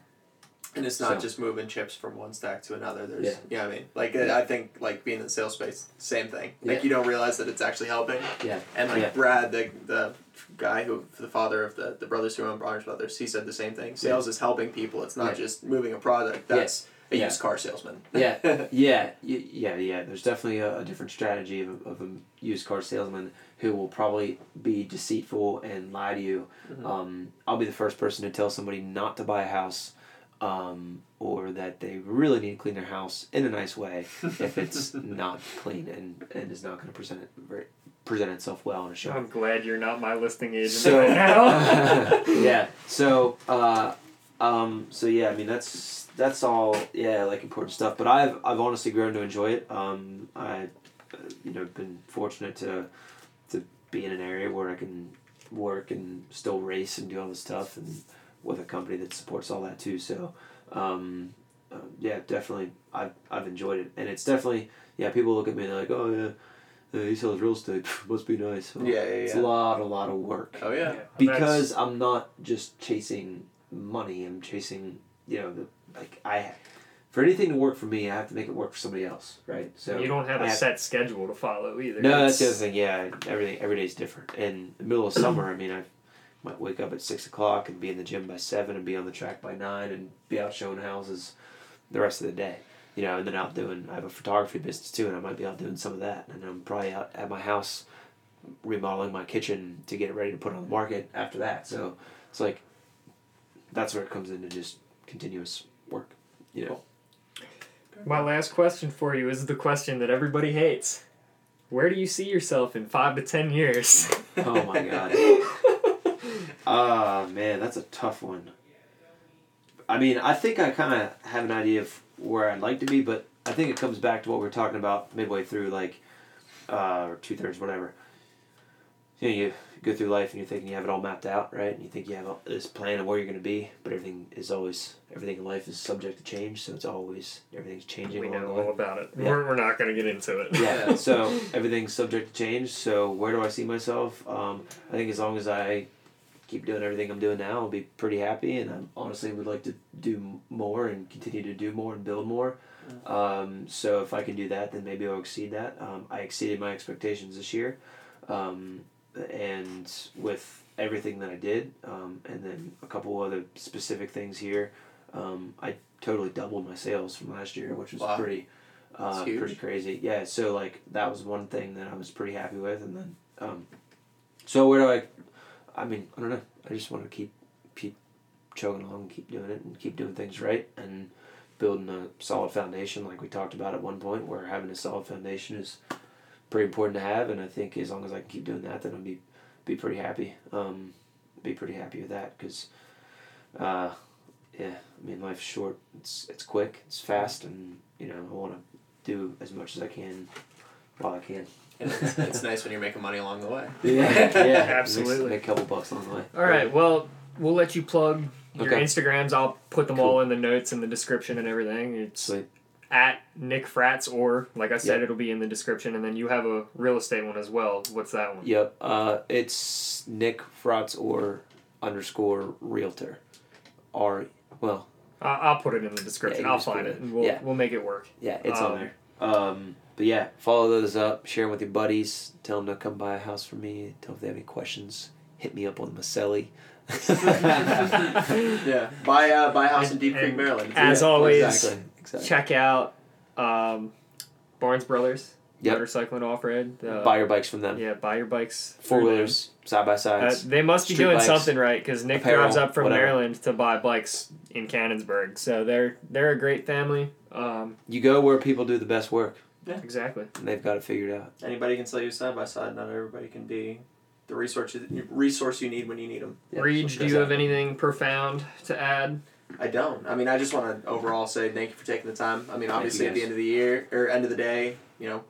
And it's not So- just moving chips from one stack to another. There's, Yeah. yeah, I mean, like I think like being in the sales space, same thing. Like Yeah. you don't realize that it's actually helping. yeah, And like Yeah. Brad, the the guy who the father of the, the brothers who own Bronner's Brothers, he said the same thing. Sales is helping people. It's not Yeah. just moving a product. That's a Yeah. used car salesman. yeah, yeah, yeah, yeah. There's definitely a, a different strategy of, of a used car salesman who will probably be deceitful and lie to you. Mhm. Um, I'll be the first person to tell somebody not to buy a house, um, or that they really need to clean their house in a nice way if it's not clean and, and is not going to present it present itself well in a show. I'm glad you're not my listing agent So right now. yeah. So uh, um, so yeah. I mean that's that's all yeah like important stuff. But I've I've honestly grown to enjoy it. Um, I uh, you know been fortunate to to be in an area where I can work and still race and do all this stuff and with a company that supports all that too. So um, uh, yeah, definitely I've I've enjoyed it and it's definitely yeah. People look at me and they're like, oh yeah. Uh, he sells real estate. Must be nice. Well, Yeah, yeah, It's a lot, a lot of work Oh yeah. because I'm not just chasing money. I'm chasing, you know, the like I, for anything to work for me, I have to make it work for somebody else, right? So you don't have I a set schedule to follow either. No, that's the other thing. Yeah, everything every day is different. In the middle of summer, I mean, I might wake up at six o'clock and be in the gym by seven and be on the track by nine and be out showing houses the rest of the day. You know, and then out doing. I have a photography business too, and I might be out doing some of that. And I'm probably out at my house remodeling my kitchen to get it ready to put on the market after that. So it's like that's where it comes into just continuous work. You know. My last question for you is the question that everybody hates. Where do you see yourself in five to ten years? Oh my god. Ah man, that's a tough one. I mean, I think I kind of have an idea of where I'd like to be, but I think it comes back to what we are talking about midway through, like, uh, or two thirds, whatever. You know, you go through life and you're thinking you have it all mapped out, right? And you think you have this plan of where you're going to be, but everything is always everything in life is subject to change, so it's always everything's changing. we along know all about it. Yeah. We're, we're not going to get into it. Yeah, so everything's subject to change. So where do I see myself? Um, I think as long as I keep doing everything I'm doing now, I'll be pretty happy. And I honestly would like to do more and continue to do more and build more. Um, so if I can do that, then maybe I'll exceed that. Um, I exceeded my expectations this year, um, and with everything that I did, um, and then a couple other specific things here, um, I totally doubled my sales from last year, which was Wow. pretty, uh, pretty crazy. Yeah, so like that was one thing that I was pretty happy with, and then, um, so where do I? I mean, I don't know. I just want to keep keep chugging along, and keep doing it, and keep doing things right, and building a solid foundation, like we talked about at one point, where having a solid foundation is pretty important to have, and I think as long as I can keep doing that, then I'll be be pretty happy. Um, be pretty happy with that because, uh, yeah, I mean, life's short. It's it's quick. It's fast, and you know, I want to do as much as I can while I can. And it's, it's nice when you're making money along the way. Yeah, yeah, Absolutely. Make a couple bucks along the way. All right. Well, we'll let you plug your Okay. Instagrams. I'll put them Cool. all in the notes and the description and everything. It's Sweet. at Nick Frats, or like I said, Yep. it'll be in the description. And then you have a real estate one as well. What's that one? Yep. Uh, it's Nick Fratz-Orr underscore realtor. R. Well, I- I'll put it in the description. Yeah, I'll find it. it, and we'll Yeah. we'll make it work. yeah, it's Um, on there. Um, but yeah, follow those up. Share them with your buddies. Tell them to come buy a house for me. Tell them if they have any questions. Hit me up on Maselli. Yeah. Buy uh, buy a house in Deep Creek, Maryland. As always, exactly. Exactly. check out um, Barnes Brothers Yep. Motorcycle and Off Road. Uh, Buy your bikes from them. yeah, buy your bikes. Four wheelers, side by Uh, sides. they must be doing bikes, something right because Nick apparel, drives up from whatever. Maryland to buy bikes in Canonsburg. So they're they're a great family. Um, you go where people do the best work, exactly. and they've got it figured out. Anybody can sell you side by side. Not everybody can be the resource resource you need when you need them. Yeah, Reed, so do you have exactly. anything profound to add? I don't. I mean, I just want to overall say thank you for taking the time. I mean, obviously, at the end of the year or end of the day, you know,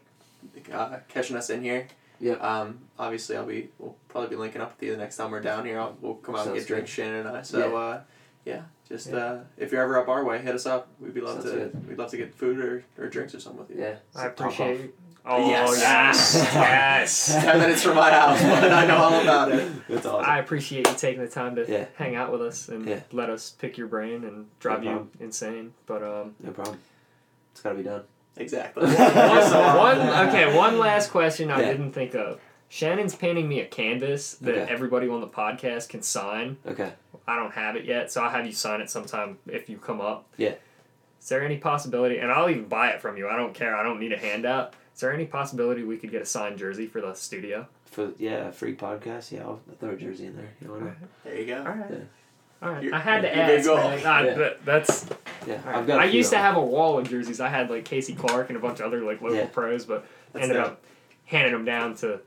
uh, catching us in here. Yep. Um, obviously, I'll be. We'll probably be linking up with you the next time we're down here. I'll, we'll come out and Sounds get drinks, Shannon and I. So, Yeah. uh, yeah, just Yeah. uh, if you're ever up our way, hit us up. We'd be love Sounds to. good. We'd love to get food or, or drinks or something with you. Yeah. I appreciate it. Oh Yes. yes, yes. Ten minutes from my house, but I know all about it. That's awesome. I appreciate you taking the time to Yeah. hang out with us and Yeah. let us pick your brain and drive No you problem. insane. But um, No problem. It's got to be done. Exactly. one, one okay, one last question I Yeah. didn't think of. Shannon's painting me a canvas that Okay. everybody on the podcast can sign. Okay. I don't have it yet, so I'll have you sign it sometime if you come up. Yeah. Is there any possibility, and I'll even buy it from you, I don't care, I don't need a handout. Is there any possibility we could get a signed jersey for the studio? For yeah, a free podcast. Yeah, I'll throw a jersey in there. You want know, There you go. Alright. Yeah. Alright. You're- I had to ask. goal. man. Ah, Yeah. that's yeah. alright. I've got. a I few used to have a wall of jerseys. I had like Casey Clark and a bunch of other like local Yeah. pros, but That's ended dope. up handing them down to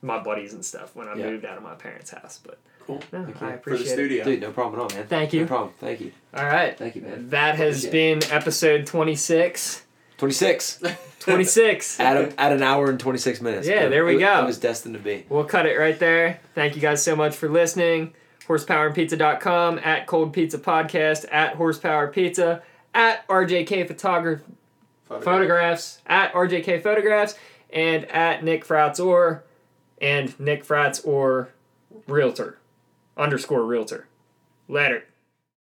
my buddies and stuff when I Yeah. moved out of my parents' house. But Cool. no, Thank you. I For the For the appreciate it. studio. Dude, no problem at all, man. Thank you. No problem. Thank you. All right. Thank you, man. That has Appreciate been episode 26. Twenty six. 26. at, a, at an hour and twenty six minutes. Yeah, It- there we it- go. It was destined to be. We'll cut it right there. Thank you guys so much for listening. HorsepowerandPizza.com, at Cold Pizza Podcast, at Horsepower Pizza, at RJK Photography Photographs, at RJK Photographs, and at Nick Fratz-Orr, and Nick Fratz-Orr Realtor, underscore Realtor. Later.